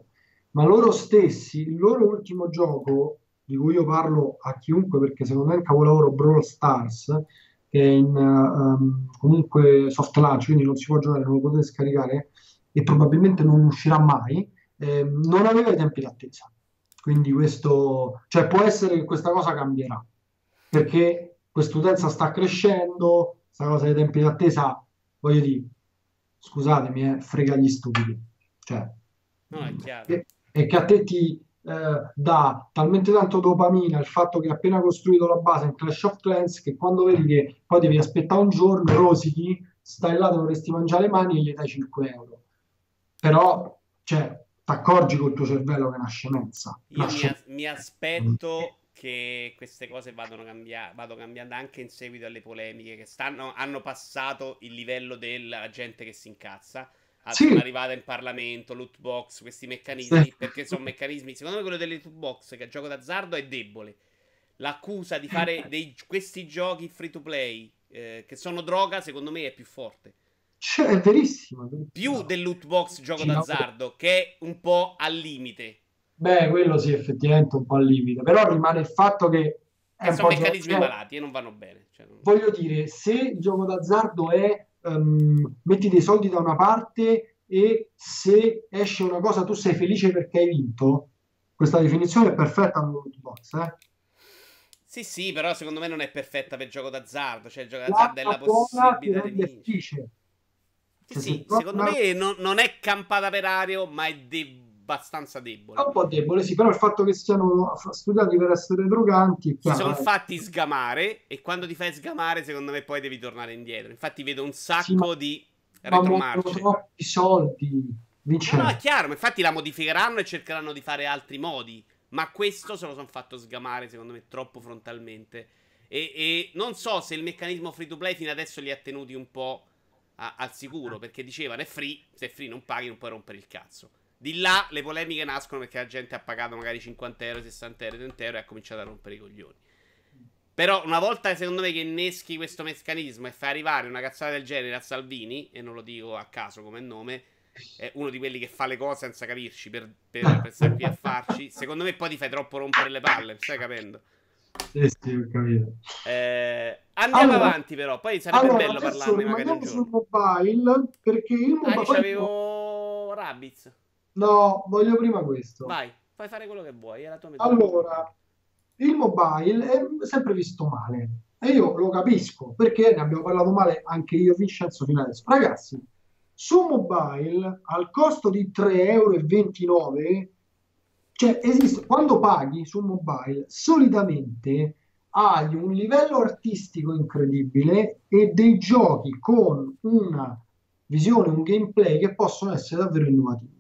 B: ma loro stessi, il loro ultimo gioco, di cui io parlo a chiunque perché secondo me è un capolavoro Brawl Stars, che è in um, comunque soft launch, quindi non si può giocare, non lo potete scaricare e probabilmente non uscirà mai, eh, non aveva i tempi d'attesa. Quindi questo, cioè può essere che questa cosa cambierà, perché quest'utenza sta crescendo, questa cosa dei tempi d'attesa, voglio dire, scusatemi, eh, frega gli stupidi. Cioè,
A: no.
B: Che, e che a te ti eh, dà talmente tanto dopamina il fatto che hai appena costruito la base in Clash of Clans che quando vedi che poi devi aspettare un giorno, rosichi, stai là, dovresti mangiare le mani e gli dai 5 euro. Però, cioè, ti accorgi col tuo cervello che è una scemenza.
A: Io mi, as- mi, aspetto che queste cose vadano cambia- vado cambiando anche in seguito alle polemiche che stanno, hanno passato il livello della gente che si incazza sì. sono arrivata in Parlamento, loot box, questi meccanismi, sì. perché sono meccanismi, secondo me quello delle loot box che è gioco d'azzardo è debole. L'accusa di fare dei, questi giochi free to play eh, che sono droga, secondo me è più forte.
B: Cioè, è verissimo,
A: Più del loot box gioco sì, d'azzardo, no. che è un po' al limite.
B: Beh, quello sì, effettivamente un po' al limite, però rimane il fatto che...
A: È sono meccanismi gioco... malati e non vanno bene. Cioè, non...
B: Voglio dire, se il gioco d'azzardo è um, metti dei soldi da una parte e se esce una cosa tu sei felice perché hai vinto, questa definizione è perfetta per loot box, eh?
A: Sì, sì, però secondo me non è perfetta per gioco d'azzardo, cioè il gioco d'azzardo è la possibilità di vincere. Sì, cioè, sì, secondo me non, non, è campata per aria, ma è debole abbastanza debole.
B: Un po' debole, sì, però il fatto che siano studiati per essere droganti.
A: Si sono fatti sgamare e quando ti fai sgamare, secondo me poi devi tornare indietro. Infatti vedo un sacco sì, ma, di retromarce.
B: troppi soldi.
A: No, no, è chiaro, ma infatti la modificheranno e cercheranno di fare altri modi. Ma questo se lo sono fatto sgamare, secondo me, troppo frontalmente. E, e, non so se il meccanismo free to play fino adesso li ha tenuti un po' al sicuro. Perché dicevano è free, se è free non paghi, non puoi rompere il cazzo. Di là le polemiche nascono perché la gente ha pagato magari 50 euro, 60 euro, 30 euro e ha cominciato a rompere i coglioni. Però una volta secondo me che inneschi questo meccanismo e fai arrivare una cazzata del genere a Salvini, e non lo dico a caso come nome, è uno di quelli che fa le cose senza capirci per, per, per stare qui a farci, secondo me poi ti fai troppo rompere le palle, stai capendo?
B: Sì, sì, ho capito.
A: Eh, andiamo allora, avanti però, poi sarebbe allora, bello parlarne magari un
B: giorno. sul mobile, perché il
A: mobile... Ah, c'avevo Rabbids.
B: No, voglio prima questo.
A: Vai, fai fare quello che vuoi. È la tua
B: allora, il mobile è sempre visto male. E io lo capisco, perché ne abbiamo parlato male anche io Vincenzo fino adesso. Ragazzi, su mobile, al costo di 3,29 euro, cioè esiste, quando paghi su mobile, solitamente hai un livello artistico incredibile e dei giochi con una visione, un gameplay che possono essere davvero innovativi.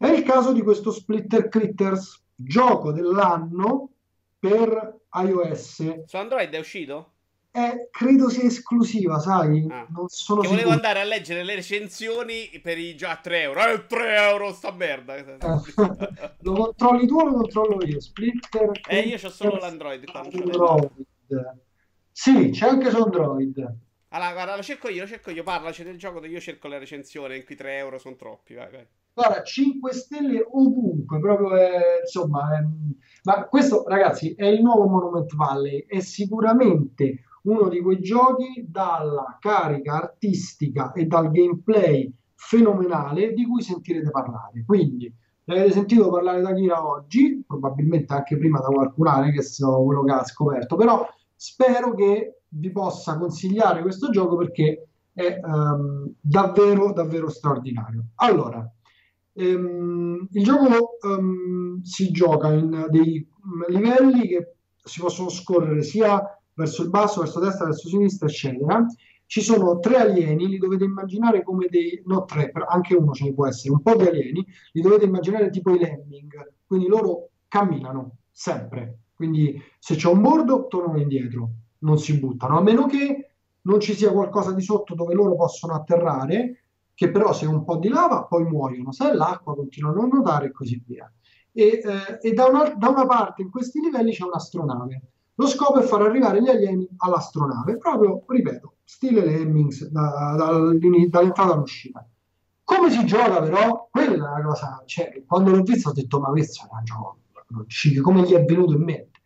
B: È il caso di questo Splitter Critters, gioco dell'anno per iOS.
A: Su Android è uscito?
B: È, credo sia esclusiva, sai?
A: Ah. Non sono che volevo andare a leggere le recensioni per i già 3 euro. Eh, 3 euro sta merda.
B: lo controlli tu o lo controllo io? Splitter.
A: Eh, io ho solo l'Android.
B: Android. Sì, c'è anche su Android.
A: Allora, guarda, lo cerco io, lo cerco io. Parlaci del gioco, io cerco le recensioni. In cui 3 euro sono troppi. Vai, vai.
B: Guarda, 5 stelle ovunque, proprio è, insomma, è, ma questo ragazzi è il nuovo Monument Valley, è sicuramente uno di quei giochi dalla carica artistica e dal gameplay fenomenale di cui sentirete parlare. Quindi, ne avete sentito parlare da Kira oggi, probabilmente anche prima da qualcun altro, che so quello che ha scoperto, però spero che vi possa consigliare questo gioco perché è um, davvero, davvero straordinario. Allora, um, il gioco um, si gioca in dei livelli che si possono scorrere sia verso il basso, verso destra, verso sinistra, eccetera. Ci sono tre alieni, li dovete immaginare come dei, no tre, anche uno ce ne può essere, un po' di alieni, li dovete immaginare tipo i lemming, quindi loro camminano sempre, quindi se c'è un bordo tornano indietro, non si buttano, a meno che non ci sia qualcosa di sotto dove loro possono atterrare, che però se un po' di lava poi muoiono, se è l'acqua continuano a nuotare e così via. E, eh, e da, una, da, una, parte in questi livelli c'è un'astronave. Lo scopo è far arrivare gli alieni all'astronave, proprio, ripeto, stile Lemmings, da, da, dall'entrata all'uscita. Come si gioca però? Quella è la cosa, cioè, quando l'ho visto ho detto, ma questo è un gioco, come gli è venuto in mente?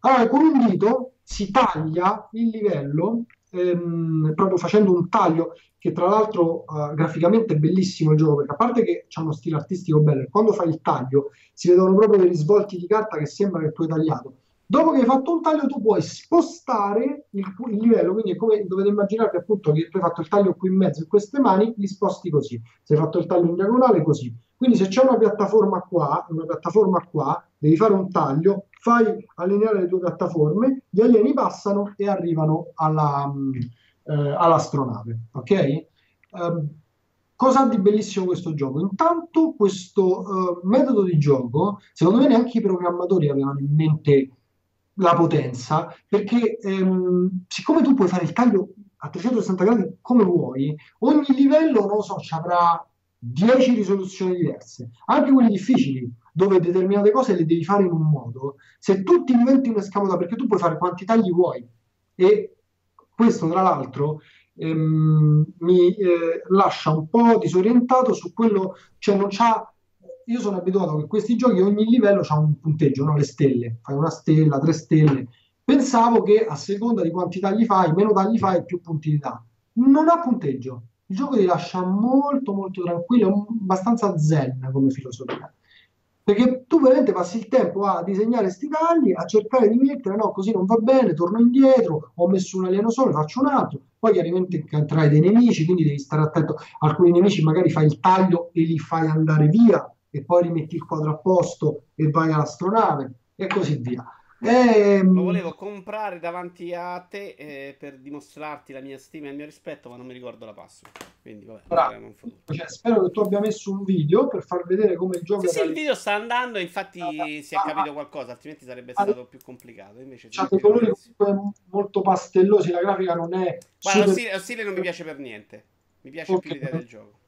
B: Allora, con un dito si taglia il livello ehm, proprio facendo un taglio che tra l'altro uh, graficamente è bellissimo il gioco perché a parte che c'è uno stile artistico bello quando fai il taglio si vedono proprio dei risvolti di carta che sembra che tu hai tagliato. Dopo che hai fatto un taglio tu puoi spostare il, il livello quindi come dovete immaginare appunto che tu hai fatto il taglio qui in mezzo e queste mani li sposti così. Se hai fatto il taglio in diagonale così. Quindi se c'è una piattaforma qua una piattaforma qua devi fare un taglio fai allineare le tue piattaforme, gli alieni passano e arrivano alla, eh, all'astronave. Ok? Um, cosa di bellissimo questo gioco? Intanto questo uh, metodo di gioco, secondo me neanche i programmatori avevano in mente la potenza, perché ehm, siccome tu puoi fare il taglio a 360 gradi come vuoi, ogni livello, non lo so, avrà 10 risoluzioni diverse, anche quelle difficili dove determinate cose le devi fare in un modo, se tu ti inventi un escamotato, perché tu puoi fare quanti tagli vuoi, e questo tra l'altro ehm, mi eh, lascia un po' disorientato su quello, cioè non c'ha, io sono abituato che questi giochi ogni livello ha un punteggio, no? le stelle, fai una stella, tre stelle, pensavo che a seconda di quanti tagli fai, meno tagli fai, più punti ti dà. Non ha punteggio. Il gioco ti lascia molto molto tranquillo, abbastanza zen come filosofia. Perché tu veramente passi il tempo a disegnare sti tagli, a cercare di mettere, no, così non va bene, torno indietro, ho messo un alieno solo, faccio un altro, poi chiaramente incontrai dei nemici, quindi devi stare attento, alcuni nemici magari fai il taglio e li fai andare via, e poi rimetti il quadro a posto e vai all'astronave, e così via.
A: Ehm... Lo volevo comprare davanti a te eh, per dimostrarti la mia stima e il mio rispetto, ma non mi ricordo la password. Quindi, vabbè,
B: cioè, spero che tu abbia messo un video per far vedere come il gioco.
A: Sì, sì il video sta andando, infatti ah, si è capito qualcosa, altrimenti sarebbe ah, stato più complicato. Invece
B: c'ha dei colori molto pastellosi, la grafica non è.
A: Guarda, super... lo, stile, lo stile non mi piace per niente. Mi piace okay. più l'idea del gioco.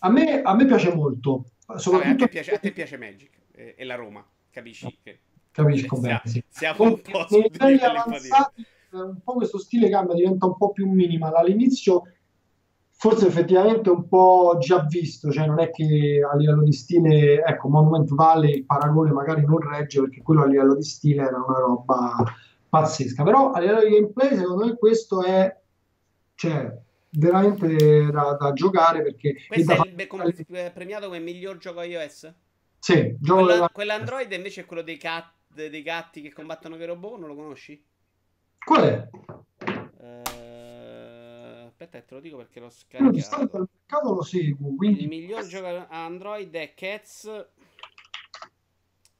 B: A me, a me piace molto.
A: Soprattutto... Vabbè, a, te piace, a te piace Magic e, e la Roma, capisci? Che
B: capisco
A: sia,
B: bene.
A: Sì. Siamo un po'
B: livelli avanzati un po' questo stile cambia, diventa un po' più minimal. All'inizio forse effettivamente un po' già visto, cioè non è che a livello di stile, ecco, Monument Valley il paragone magari non regge perché quello a livello di stile era una roba pazzesca, però a livello di gameplay secondo me questo è cioè, veramente da, da giocare perché...
A: Questo
B: è,
A: il, come, premiato come miglior gioco iOS?
B: Sì,
A: gioco Quella, della... quell'Android invece è quello dei, cat, dei gatti che combattono i robot, non lo conosci?
B: Qual è?
A: Uh, aspetta, te lo dico perché l'ho scaricato.
B: Il mercato lo seguo, quindi...
A: Il miglior gioco Android è Cats...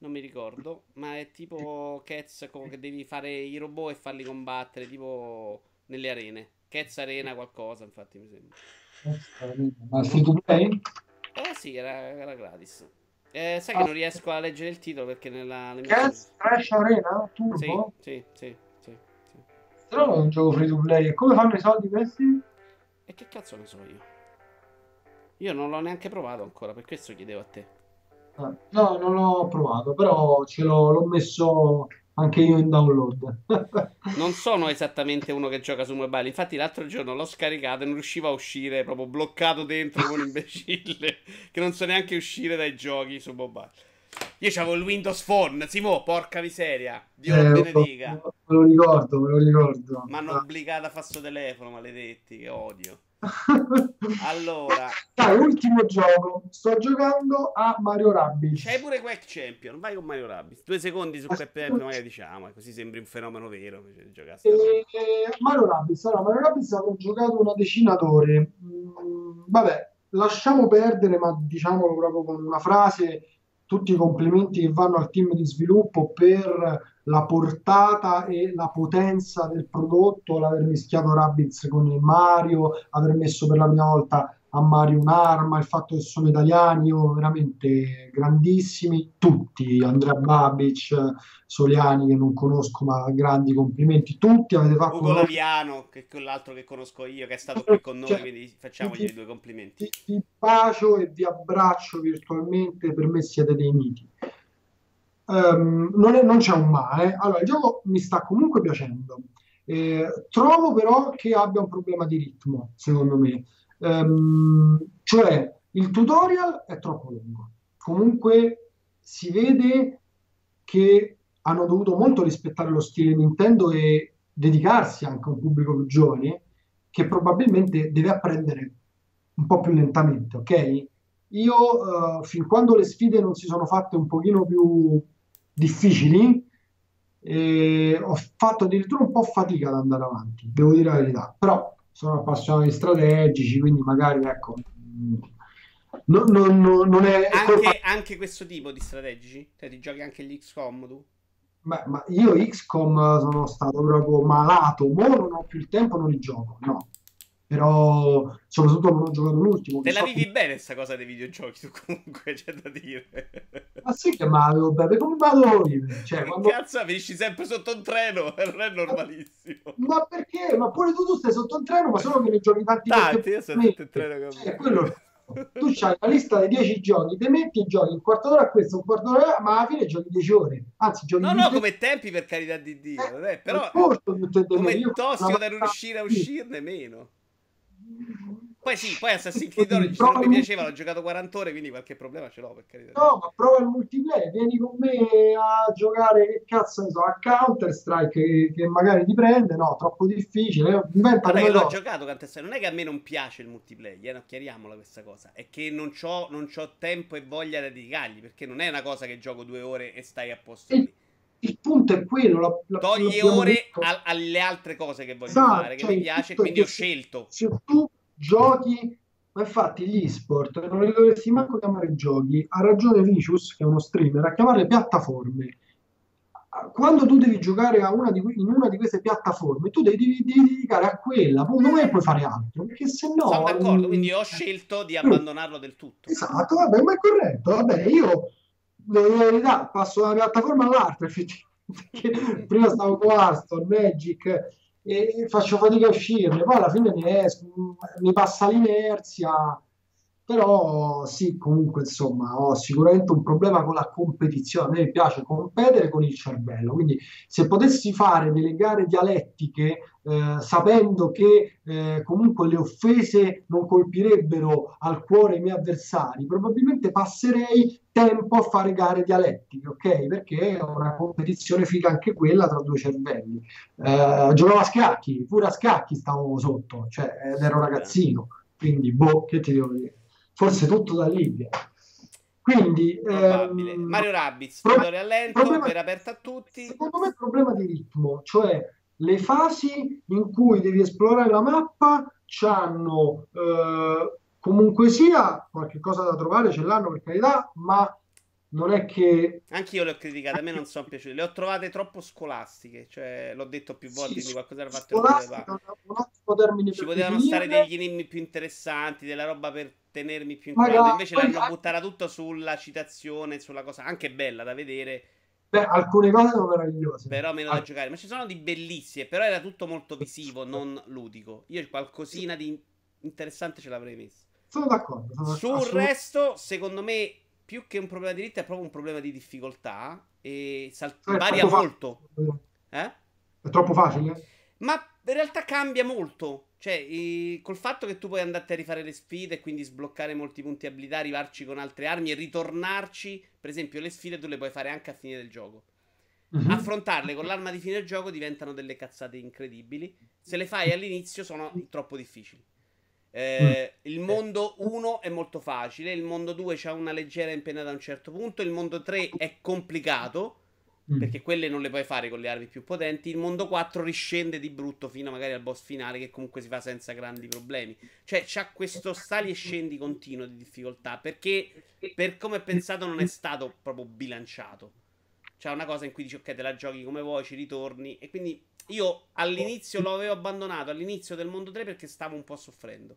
A: Non mi ricordo, ma è tipo Cats come che devi fare i robot e farli combattere, tipo nelle arene. Cats Arena qualcosa, infatti mi sembra.
B: Ma free to play?
A: Eh sì, era, era gratis. Eh, sai che non riesco a leggere il titolo perché nella...
B: Cats Trash Arena?
A: Turbo? Sì, sì, sì. sì,
B: Però è un gioco free to play. Come fanno i soldi questi?
A: E che cazzo ne so io? Io non l'ho neanche provato ancora, per questo chiedevo a te.
B: Ah, no, non l'ho provato, però ce l'ho, l'ho messo anche io in download.
A: non sono esattamente uno che gioca su mobile. Infatti, l'altro giorno l'ho scaricato e non riuscivo a uscire, proprio bloccato dentro come un imbecille. che non so neanche uscire dai giochi su mobile. Io c'avevo il Windows Phone, Simo, porca miseria. Dio eh, lo benedica.
B: Me lo ricordo, me lo ricordo.
A: Mi hanno obbligato a fare sto telefono, maledetti, che odio. Allora,
B: dai, ultimo gioco. Sto giocando a Mario Rabbids.
A: C'hai pure Quack Champion. Vai con Mario Rabbids. Due secondi su Quack Champion, magari diciamo, così sembri un fenomeno vero.
B: E, Mario Rabbids. Allora, Mario Rabbids avevo giocato una decina d'ore. Mm, vabbè, lasciamo perdere, ma diciamolo proprio con una frase tutti i complimenti che vanno al team di sviluppo per la portata e la potenza del prodotto, l'aver mischiato Rabbids con il Mario, aver messo per la prima volta a Mario un'arma, il fatto che sono italiani, io veramente grandissimi, tutti, Andrea Babic, Soliani che non conosco, ma grandi complimenti, tutti avete fatto...
A: Ugo Laviano, che è quell'altro che conosco io, che è stato qui con noi, cioè, quindi facciamogli i due complimenti.
B: Ti, bacio e vi abbraccio virtualmente, per me siete dei miti. Um, non, è, non, c'è un male. Allora, il gioco mi sta comunque piacendo. Eh, trovo però che abbia un problema di ritmo, secondo me. Um, cioè, il tutorial è troppo lungo. Comunque si vede che hanno dovuto molto rispettare lo stile Nintendo e dedicarsi anche a un pubblico più giovane che probabilmente deve apprendere un po' più lentamente, ok? Io uh, fin quando le sfide non si sono fatte un pochino più difficili, eh, ho fatto addirittura un po' fatica ad andare avanti, devo dire la verità, però sono appassionato di strategici, quindi magari ecco. No, no, no, non è
A: anche, colpa... anche, questo tipo di strategici? Cioè, ti giochi anche l'XCOM tu?
B: Beh, ma io XCOM sono stato proprio malato, ora non ho più il tempo, non li gioco, no però soprattutto non ho giocato l'ultimo.
A: Te la vivi so... bene questa cosa dei videogiochi, tu comunque c'è da dire.
B: Ma sì che ma avevo bene, come vado a vivere? Cioè, quando...
A: Cazzo, finisci sempre sotto un treno, non è normalissimo.
B: Ma perché? Ma pure tu, tu stai sotto un treno, ma solo che ne giochi tanti.
A: Tanti, io sono sotto un treno.
B: Cioè, quello... tu c'hai la lista dei 10 giochi, te metti e giochi un quarto d'ora a questo, un quarto d'ora, ma alla fine giochi 10 ore. Anzi, giochi
A: No, no, come tempi per carità di Dio, eh, però come tossico da riuscire a uscirne meno. Poi sì, poi Assassin's Creed Origins non mi piaceva, l'ho giocato 40 ore, quindi qualche problema ce l'ho per carità.
B: No, ma prova il multiplayer, vieni con me a giocare, che cazzo ne so, a Counter Strike che, che magari ti prende, no, troppo difficile.
A: Inventa Vabbè, l'ho giocato Counter Strike, non è che a me non piace il multiplayer, eh, chiariamola questa cosa, è che non ho tempo e voglia da dedicargli, perché non è una cosa che gioco due ore e stai a posto lì
B: il punto è quello. La,
A: la, Toglie ore a, alle altre cose che voglio esatto, fare, che cioè, mi piace, quindi ho scelto.
B: Se tu giochi, ma infatti gli sport non li dovresti manco chiamare giochi. Ha ragione Vicious, che è uno streamer, a chiamarle piattaforme. Quando tu devi giocare una di, in una di queste piattaforme, tu devi, devi, dedicare a quella, non puoi fare altro, perché se no...
A: Sono d'accordo, quindi ho scelto di abbandonarlo del tutto.
B: Esatto, vabbè, ma è corretto, vabbè, io verità passo da una piattaforma all'altra, effettivamente. Prima stavo con Aston, Magic, e faccio fatica a uscirne, poi alla fine ne esco, mi passa l'inerzia, però sì, comunque insomma ho sicuramente un problema con la competizione, a me piace competere con il cervello, quindi se potessi fare delle gare dialettiche eh, sapendo che eh, comunque le offese non colpirebbero al cuore i miei avversari, probabilmente passerei tempo a fare gare dialettiche, ok? Perché è una competizione figa anche quella tra due cervelli. Eh, giocavo a scacchi, pure a scacchi stavo sotto, cioè ed ero ragazzino, quindi boh, che ti devo dire? Forse tutto da lì. Quindi,
A: ehm, Mario Rabbids, tutorial lento, problema, per aperto a tutti.
B: Secondo me è un problema di ritmo, cioè le fasi in cui devi esplorare la mappa hanno eh, comunque sia qualche cosa da trovare, ce l'hanno per carità, ma non è che...
A: Anch'io le ho criticate, a me non sono piaciute, le ho trovate troppo scolastiche, cioè l'ho detto più volte, sì, qualcosa era fatto Ci potevano stare degli enigmi più interessanti, della roba per tenermi più in conto, invece l'hanno buttata tutto sulla citazione, sulla cosa anche bella da vedere
B: Beh, alcune cose sono meravigliose.
A: Però meno da giocare. Ma ci sono di bellissime. Però era tutto molto visivo, non ludico. Io qualcosina di interessante ce l'avrei messo.
B: Sono d'accordo. Sono
A: Sul assolut- resto, secondo me, più che un problema di diritto, è proprio un problema di difficoltà. E sal- varia molto.
B: Eh? È troppo facile?
A: Ma in realtà cambia molto. Cioè, eh, col fatto che tu puoi andarti a rifare le sfide e quindi sbloccare molti punti abilità, arrivarci con altre armi e ritornarci, per esempio, le sfide tu le puoi fare anche a fine del gioco. Mm-hmm. Affrontarle con l'arma di fine del gioco diventano delle cazzate incredibili. Se le fai all'inizio sono troppo difficili. Eh, mm. Il mondo 1 è molto facile, il mondo 2 ha una leggera impennata a un certo punto, il mondo 3 è complicato mm. perché quelle non le puoi fare con le armi più potenti, il mondo 4 riscende di brutto fino magari al boss finale che comunque si fa senza grandi problemi. Cioè c'ha questo sali e scendi continuo di difficoltà perché per come è pensato non è stato proprio bilanciato. C'è una cosa in cui dici ok te la giochi come vuoi, ci ritorni e quindi io all'inizio lo avevo abbandonato, all'inizio del mondo 3 perché stavo un po' soffrendo.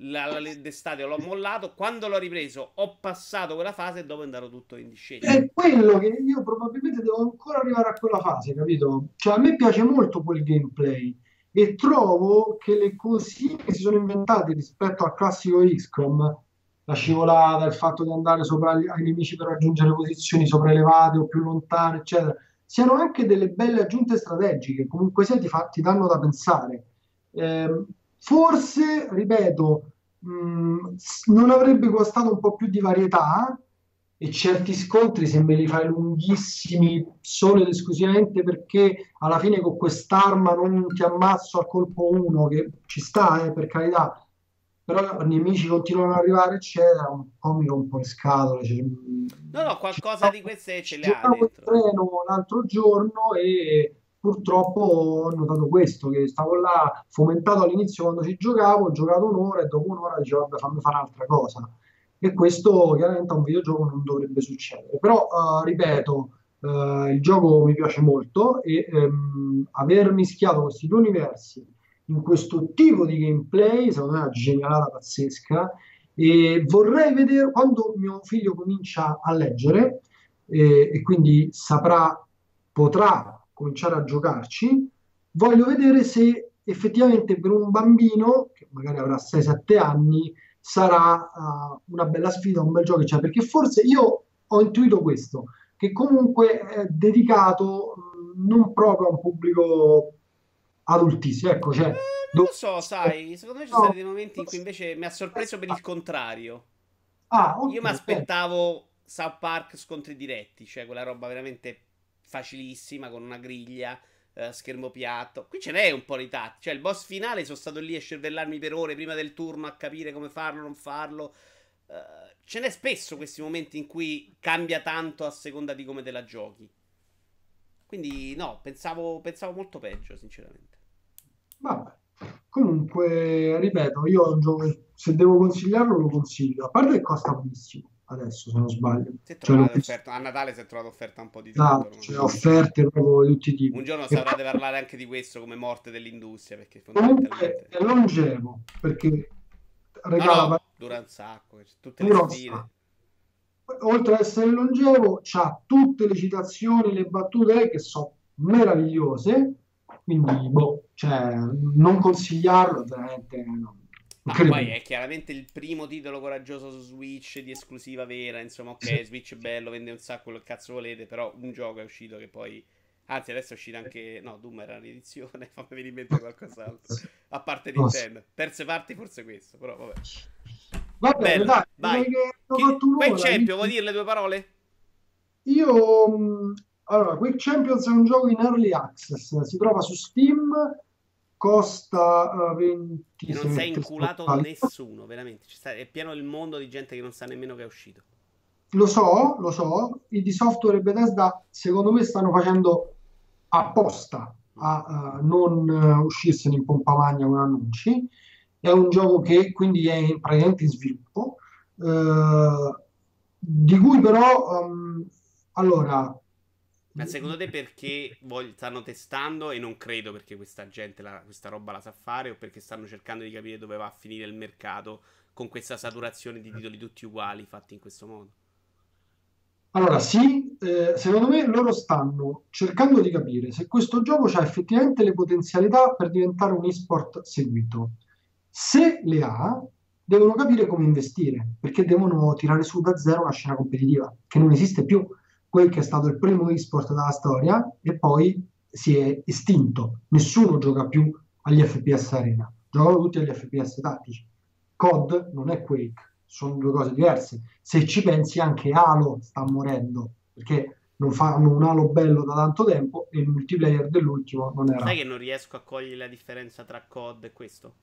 A: La, d'estate l'ho mollato, quando l'ho ripreso ho passato quella fase e dopo è andato tutto in discesa.
B: È quello che io probabilmente devo ancora arrivare a quella fase, capito? Cioè a me piace molto quel gameplay e trovo che le cosine che si sono inventate rispetto al classico XCOM, la scivolata, il fatto di andare sopra ai nemici per raggiungere posizioni sopraelevate o più lontane, eccetera, siano anche delle belle aggiunte strategiche, comunque sia ti, fa, ti danno da pensare. Eh, forse, ripeto, mh, mm, non avrebbe costato un po' più di varietà e certi scontri se me li fai lunghissimi solo ed esclusivamente perché alla fine con quest'arma non ti ammazzo a colpo uno, che ci sta, eh, per carità, però i nemici continuano ad arrivare, eccetera, un po' mi rompo le scatole. Cioè,
A: no, no, qualcosa di queste ce le ha dentro.
B: treno l'altro giorno e purtroppo ho notato questo, che stavo là fomentato all'inizio quando ci giocavo, ho giocato un'ora e dopo un'ora dicevo, vabbè, fammi fare un'altra cosa. E questo chiaramente a un videogioco non dovrebbe succedere. Però, uh, ripeto, uh, il gioco mi piace molto e um, aver mischiato questi due universi in questo tipo di gameplay, secondo me è una genialata pazzesca. E vorrei vedere quando mio figlio comincia a leggere e, e quindi saprà, potrà cominciare a giocarci, voglio vedere se effettivamente per un bambino, che magari avrà 6-7 anni, sarà uh, una bella sfida, un bel gioco, cioè, perché forse io ho intuito questo, che comunque è dedicato mh, non proprio a un pubblico adultissimi. Ecco, cioè,
A: eh, non lo so, sai, secondo me ci sono no, stati dei momenti in cui invece mi ha sorpreso per il contrario.
B: Ah, okay,
A: Io mi aspettavo South Park scontri diretti, cioè quella roba veramente facilissima con una griglia, eh, schermo piatto. Qui ce n'è un po' di tatti, cioè il boss finale sono stato lì a cervellarmi per ore prima del turno a capire come farlo, non farlo. Uh, ce n'è spesso questi momenti in cui cambia tanto a seconda di come te la giochi. Quindi no, pensavo, pensavo molto peggio, sinceramente.
B: Vabbè. Comunque, ripeto, io gioco, se devo consigliarlo lo consiglio, a parte che costa pochissimo adesso se non sbaglio.
A: Cioè, offerta, a Natale si è trovato offerta un po' di
B: esatto, tutto. Cioè, offerte proprio di tutti i tipi.
A: Un giorno saprete parlare anche di questo come morte dell'industria, perché
B: fondamentalmente... è longevo, perché
A: regala... No, no, dura un sacco, tutte le sfide.
B: Oltre ad essere longevo, ha tutte le citazioni, le battute che sono meravigliose quindi, boh, cioè, non consigliarlo veramente. No.
A: Ma poi è chiaramente il primo titolo coraggioso su Switch di esclusiva vera. Insomma, ok. Switch è bello, vende un sacco quello che cazzo volete. Però un gioco è uscito che poi. Anzi, adesso è uscito anche. No, Doom era un'edizione. Fammi venire in mente qualcos'altro. A parte Nintendo. Terze parti, forse questo. Però vabbè.
B: Va bene, dai. Vai.
A: Quel Champion, vuoi dirle due parole?
B: Io allora, Quick Champions è un gioco in early access, si trova su Steam, costa uh, 20
A: Non sei inculato con nessuno, veramente. Sta, è pieno il mondo di gente che non sa nemmeno che è uscito.
B: Lo so, lo so. I di software e Bethesda, secondo me, stanno facendo apposta a uh, non uh, uscirsene in pompa magna con annunci. È un gioco che quindi è praticamente in sviluppo, uh, di cui però, um, allora,
A: ma secondo te perché stanno testando e non credo perché questa gente la, questa roba la sa fare o perché stanno cercando di capire dove va a finire il mercato con questa saturazione di titoli tutti uguali fatti in questo modo?
B: Allora sì, eh, secondo me loro stanno cercando di capire se questo gioco ha effettivamente le potenzialità per diventare un esport seguito. Se le ha, devono capire come investire, perché devono tirare su da zero una scena competitiva che non esiste più quel che è stato il primo esport della storia e poi si è estinto. Nessuno gioca più agli FPS Arena, giocano tutti agli FPS tattici. COD non è Quake, sono due cose diverse. Se ci pensi anche Halo sta morendo, perché non fanno un Halo bello da tanto tempo e il multiplayer dell'ultimo non era.
A: Sai che non riesco a cogliere la differenza tra COD e questo?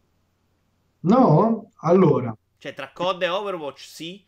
B: No? Allora.
A: Cioè, tra COD e Overwatch sì,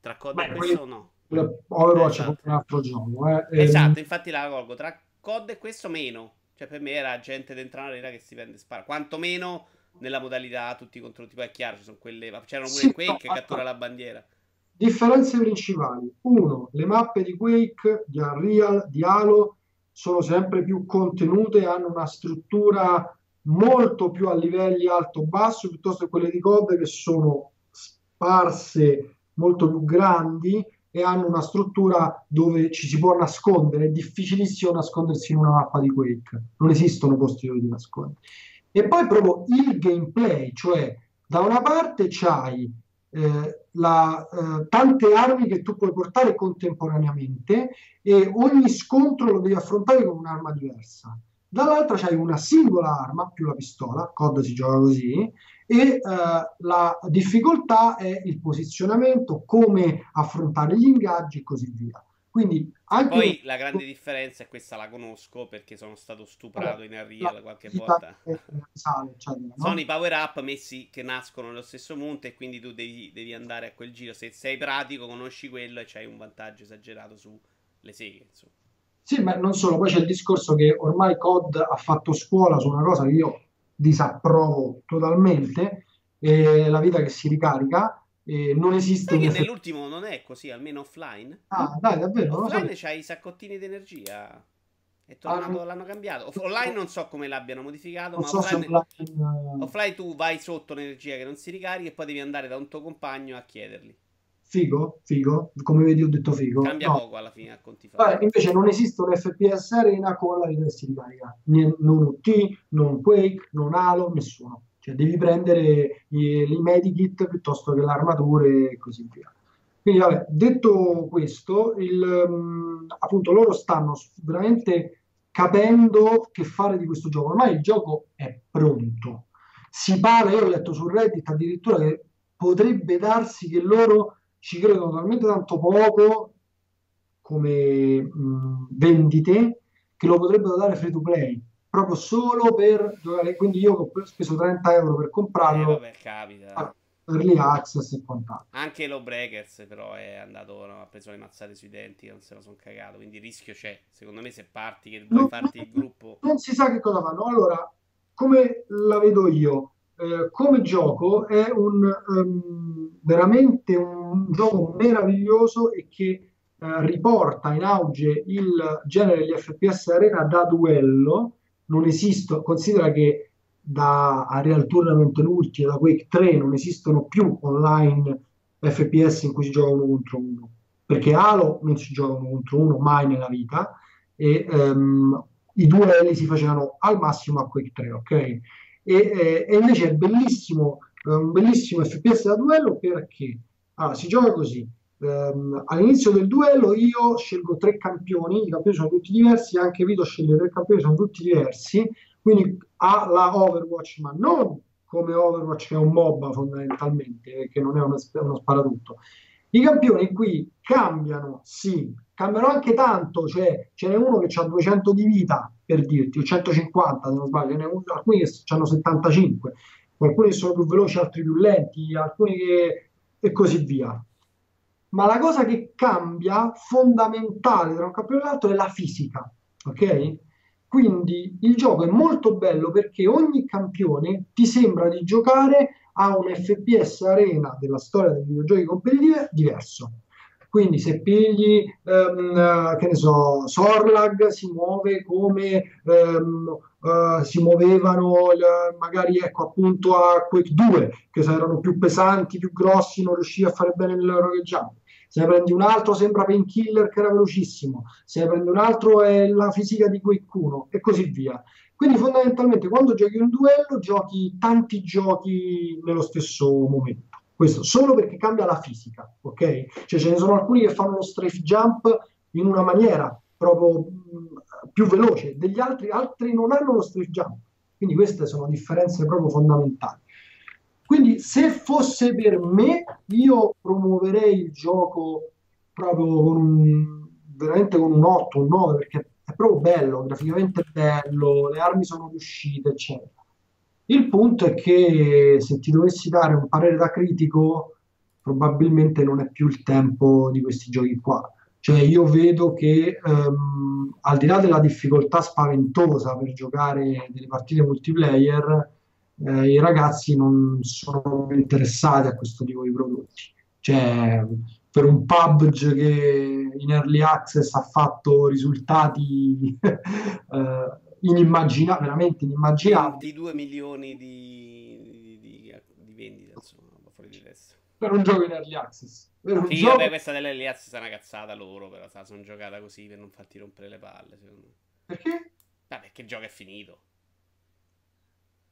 A: tra COD Beh, e questo no.
B: Overwatch esatto. è un altro gioco. Eh.
A: Esatto, infatti la colgo. Tra COD e questo meno. Cioè, per me era gente dentro una arena che si prende spara. Quanto meno nella modalità tutti contro tutti. Poi è chiaro, ci sono quelle. C'erano pure sì, Quake no, che cattura la bandiera.
B: Differenze principali. Uno, le mappe di Quake, di Unreal, di Halo sono sempre più contenute, hanno una struttura molto più a livelli alto-basso piuttosto che quelle di COD che sono sparse molto più grandi e hanno una struttura dove ci si può nascondere, è difficilissimo nascondersi in una mappa di Quake, non esistono posti dove ti nascondi. E poi proprio il gameplay, cioè da una parte c'hai eh, la, eh, tante armi che tu puoi portare contemporaneamente e ogni scontro lo devi affrontare con un'arma diversa. Dall'altra c'hai una singola arma più la pistola, COD si gioca così, e eh, la difficoltà è il posizionamento, come affrontare gli ingaggi e così via. Quindi anche...
A: Poi la grande differenza, e questa la conosco perché sono stato stuprato in Unreal qualche volta, sale, cioè, no? sono i power up messi che nascono nello stesso monte e quindi tu devi, devi, andare a quel giro. Se sei pratico, conosci quello e c'hai un vantaggio esagerato sulle seghe. Insomma.
B: Sì, ma non solo, poi c'è il discorso che ormai COD ha fatto scuola su una cosa che io disapprovo totalmente, eh, la vita che si ricarica eh, non esiste
A: che nell'ultimo non è così, almeno offline.
B: Ah, dai, davvero?
A: Offline c'hai i saccottini di energia. È tornato, ah, l'hanno cambiato. Online non so come l'abbiano modificato, ma so offline, offline, offline, tu vai sotto l'energia che non si ricarica e poi devi andare da un tuo compagno a chiederli.
B: Figo, figo, come vedi ho detto figo.
A: Cambia no. poco alla fine a conti fatti.
B: invece non esiste un FPS Arena con la vita che si ricarica. Non UT, non Quake, non Halo, nessuno. Cioè devi prendere i, i medikit piuttosto che le armature e così via. Quindi vabbè, detto questo, il, um, appunto loro stanno veramente capendo che fare di questo gioco. Ormai il gioco è pronto. Si parla, io ho letto su Reddit addirittura che potrebbe darsi che loro ci credono talmente tanto poco come mh, vendite che lo potrebbero dare free to play proprio solo per giocare. Quindi io ho speso 30 euro per comprarlo.
A: Eh, vabbè, capita.
B: Ah, early access e quant'altro.
A: Anche lo Breakers, però, è andato, no, ha preso le mazzate sui denti, non se lo sono cagato. Quindi il rischio c'è. Secondo me, se parti, che vuoi farti il gruppo.
B: Non si sa che cosa fanno. Allora, come la vedo io, eh, come gioco, è un um, veramente un gioco meraviglioso e che eh, riporta in auge il genere degli FPS Arena da duello non esistono, considera che da Real Tournament l'ultimo, da Quake 3, non esistono più online FPS in cui si gioca uno contro uno, perché Halo non si gioca uno contro uno mai nella vita e um, i duelli si facevano al massimo a Quake 3, ok? E, eh, e invece è bellissimo, un bellissimo FPS da duello perché allora, si gioca così, ehm, all'inizio del duello io scelgo tre campioni, i campioni sono tutti diversi, anche Vito sceglie tre campioni, sono tutti diversi, quindi ha la Overwatch, ma non come Overwatch che è un MOBA fondamentalmente, che non è uno, uno sparatutto. I campioni qui cambiano, sì, cambiano anche tanto, cioè ce n'è uno che ha 200 di vita, per dirti, o 150 se non sbaglio, n'è uno, alcuni che hanno 75, alcuni sono più veloci, altri più lenti, alcuni che... e così via ma la cosa che cambia fondamentale tra un campione e l'altro è la fisica, ok? Quindi il gioco è molto bello perché ogni campione ti sembra di giocare a un FPS arena della storia dei videogiochi competitivi diverso. Quindi se pigli, um, che ne so, Sorlag si muove come um, uh, si muovevano uh, magari ecco appunto a Quake 2, che erano più pesanti, più grossi, non riuscivi a fare bene il jump se ne prendi un altro sembra Painkiller che era velocissimo, se ne prendi un altro è la fisica di qualcuno e così via. Quindi fondamentalmente quando giochi un duello giochi tanti giochi nello stesso momento. Questo solo perché cambia la fisica, ok? Cioè ce ne sono alcuni che fanno lo strafe jump in una maniera proprio più veloce, degli altri altri non hanno lo strafe jump. Quindi queste sono differenze proprio fondamentali. Quindi se fosse per me, io promuoverei il gioco proprio con un, veramente con un 8, un 9, perché è proprio bello, graficamente bello, le armi sono riuscite, eccetera. Il punto è che se ti dovessi dare un parere da critico, probabilmente non è più il tempo di questi giochi qua. Cioè io vedo che um, al di là della difficoltà spaventosa per giocare delle partite multiplayer, eh, i ragazzi non sono interessati a questo tipo di prodotti. Cioè, per un PUBG che in early access ha fatto risultati eh, inimmaginabili, veramente inimmaginabili.
A: 22 milioni di, di, di vendite, insomma, fuori di testa.
B: Per un gioco in early access.
A: Sì, gioco... vabbè, questa dell'early access è una cazzata loro, però sono giocata così per non farti rompere le palle, secondo me.
B: Perché?
A: Vabbè, perché il gioco è finito.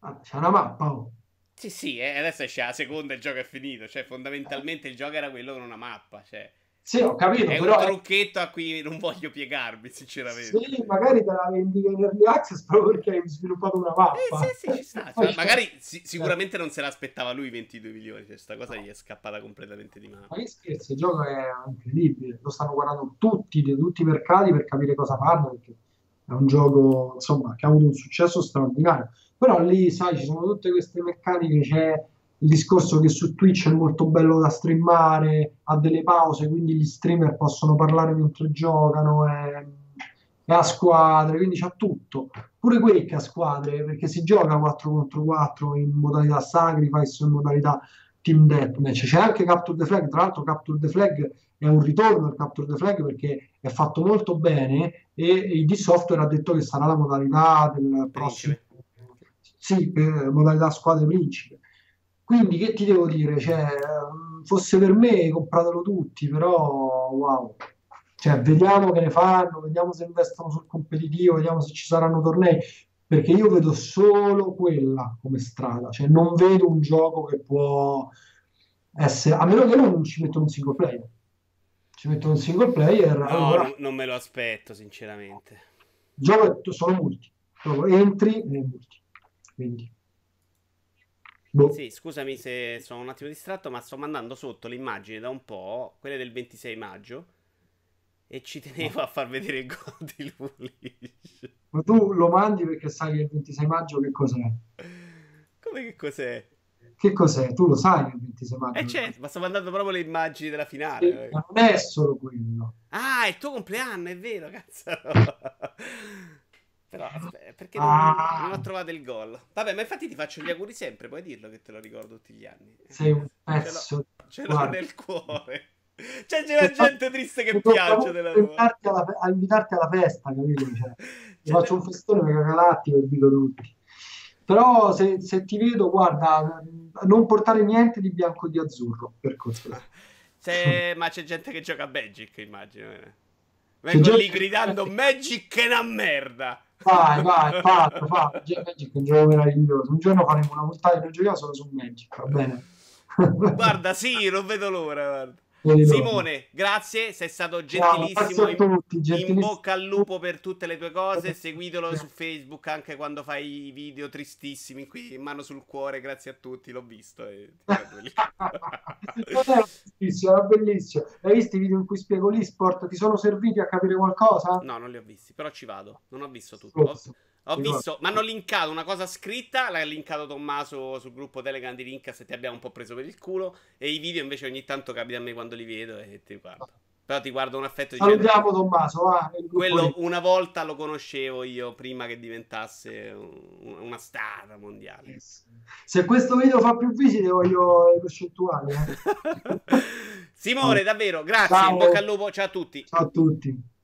B: Ah, c'è una mappa, oh.
A: Sì, sì, e adesso esce la seconda e il gioco è finito. Cioè, fondamentalmente il gioco era quello con una mappa. Cioè,
B: sì, ho capito.
A: È
B: però...
A: un trucchetto a cui non voglio piegarmi, sinceramente.
B: Sì, magari te la vendi in early access proprio perché hai sviluppato una mappa.
A: Eh, sì, sì, ci sta. Cioè, magari si, sicuramente non se l'aspettava lui 22 milioni. Cioè, sta cosa no. gli è scappata completamente di mano.
B: Ma che scherzi, il gioco è incredibile. Lo stanno guardando tutti, tutti i mercati per capire cosa fanno. Perché è un gioco, insomma, che ha avuto un successo straordinario. Però lì, sai, ci sono tutte queste meccaniche, c'è il discorso che su Twitch è molto bello da streamare, ha delle pause, quindi gli streamer possono parlare mentre giocano, è, è a squadre, quindi c'ha tutto. Pure Quake a squadre, perché si gioca 4 contro 4 in modalità sacrifice o in modalità team deathmatch. C'è anche Capture the Flag, tra l'altro Capture the Flag è un ritorno al Capture the Flag perché è fatto molto bene e il D Software ha detto che sarà la modalità del prossimo sì, eh, modalità squadre principe. Quindi che ti devo dire? Cioè, ehm, fosse per me, compratelo tutti, però wow. Cioè, vediamo che ne fanno, vediamo se investono sul competitivo, vediamo se ci saranno tornei, perché io vedo solo quella come strada, cioè non vedo un gioco che può essere, a meno che non ci mettono un single player. Ci mettono un single player.
A: No, allora... non, me lo aspetto, sinceramente.
B: Gioco è solo multi, entri e multi. Quindi.
A: Boh. Sì, scusami se sono un attimo distratto, ma sto mandando sotto le immagini da un po', quelle del 26 maggio, e ci tenevo a far vedere il gol di Lulic.
B: Ma tu lo mandi perché sai che il 26 maggio che cos'è?
A: Come che cos'è?
B: Che cos'è? Tu lo sai il 26 maggio?
A: Eh certo, ma sto mandando proprio le immagini della finale.
B: Eh, ma non è solo quello.
A: Ah, è il tuo compleanno, è vero, cazzo. Però aspetta, perché non, ah. non, ho trovato il gol? Vabbè, ma infatti ti faccio gli auguri sempre, puoi dirlo che te lo ricordo tutti gli anni.
B: Sei un pezzo.
A: Ce l'ho, ce l'ho nel cuore. Cioè, c'è la gente triste che piange della
B: invitarti alla, a invitarti alla festa, capito? Cioè, ti faccio un festone mega galattico e dico tutti. Però se, se, ti vedo, guarda, non portare niente di bianco e di azzurro, per cortesia.
A: C'è, ma c'è gente che gioca a Magic, immagino. Eh. Vengo lì gridando Magic è una merda.
B: Vai, vai, fatto, fatto. Magic è un gioco meraviglioso. Un giorno faremo una puntata di giochiamo solo su Magic, va bene?
A: guarda, sì, non vedo l'ora, guarda. Simone, grazie, sei stato gentilissimo.
B: No, tutti,
A: in bocca al lupo per tutte le tue cose. Seguitelo su Facebook anche quando fai i video tristissimi. Qui in mano sul cuore, grazie a tutti. L'ho visto. E...
B: era bellissimo, era bellissimo. Hai visto i video in cui spiego l'esport? Ti sono serviti a capire qualcosa?
A: No, non li ho visti, però ci vado. Non ho visto tutto. Ho, ho visto, ma hanno linkato una cosa scritta. L'ha linkato Tommaso sul gruppo Telegram di Linkas e ti abbiamo un po' preso per il culo. E i video invece ogni tanto capita a me quando li vedo e ti guardo. Però ti guardo un affetto
B: di Salutiamo Tommaso, va.
A: Quello una volta lo conoscevo io prima che diventasse un, una star mondiale.
B: Se questo video fa più visite voglio le percentuali. Eh.
A: Simone, davvero, grazie. Ciao. In bocca al lupo, ciao a tutti.
B: Ciao a tutti.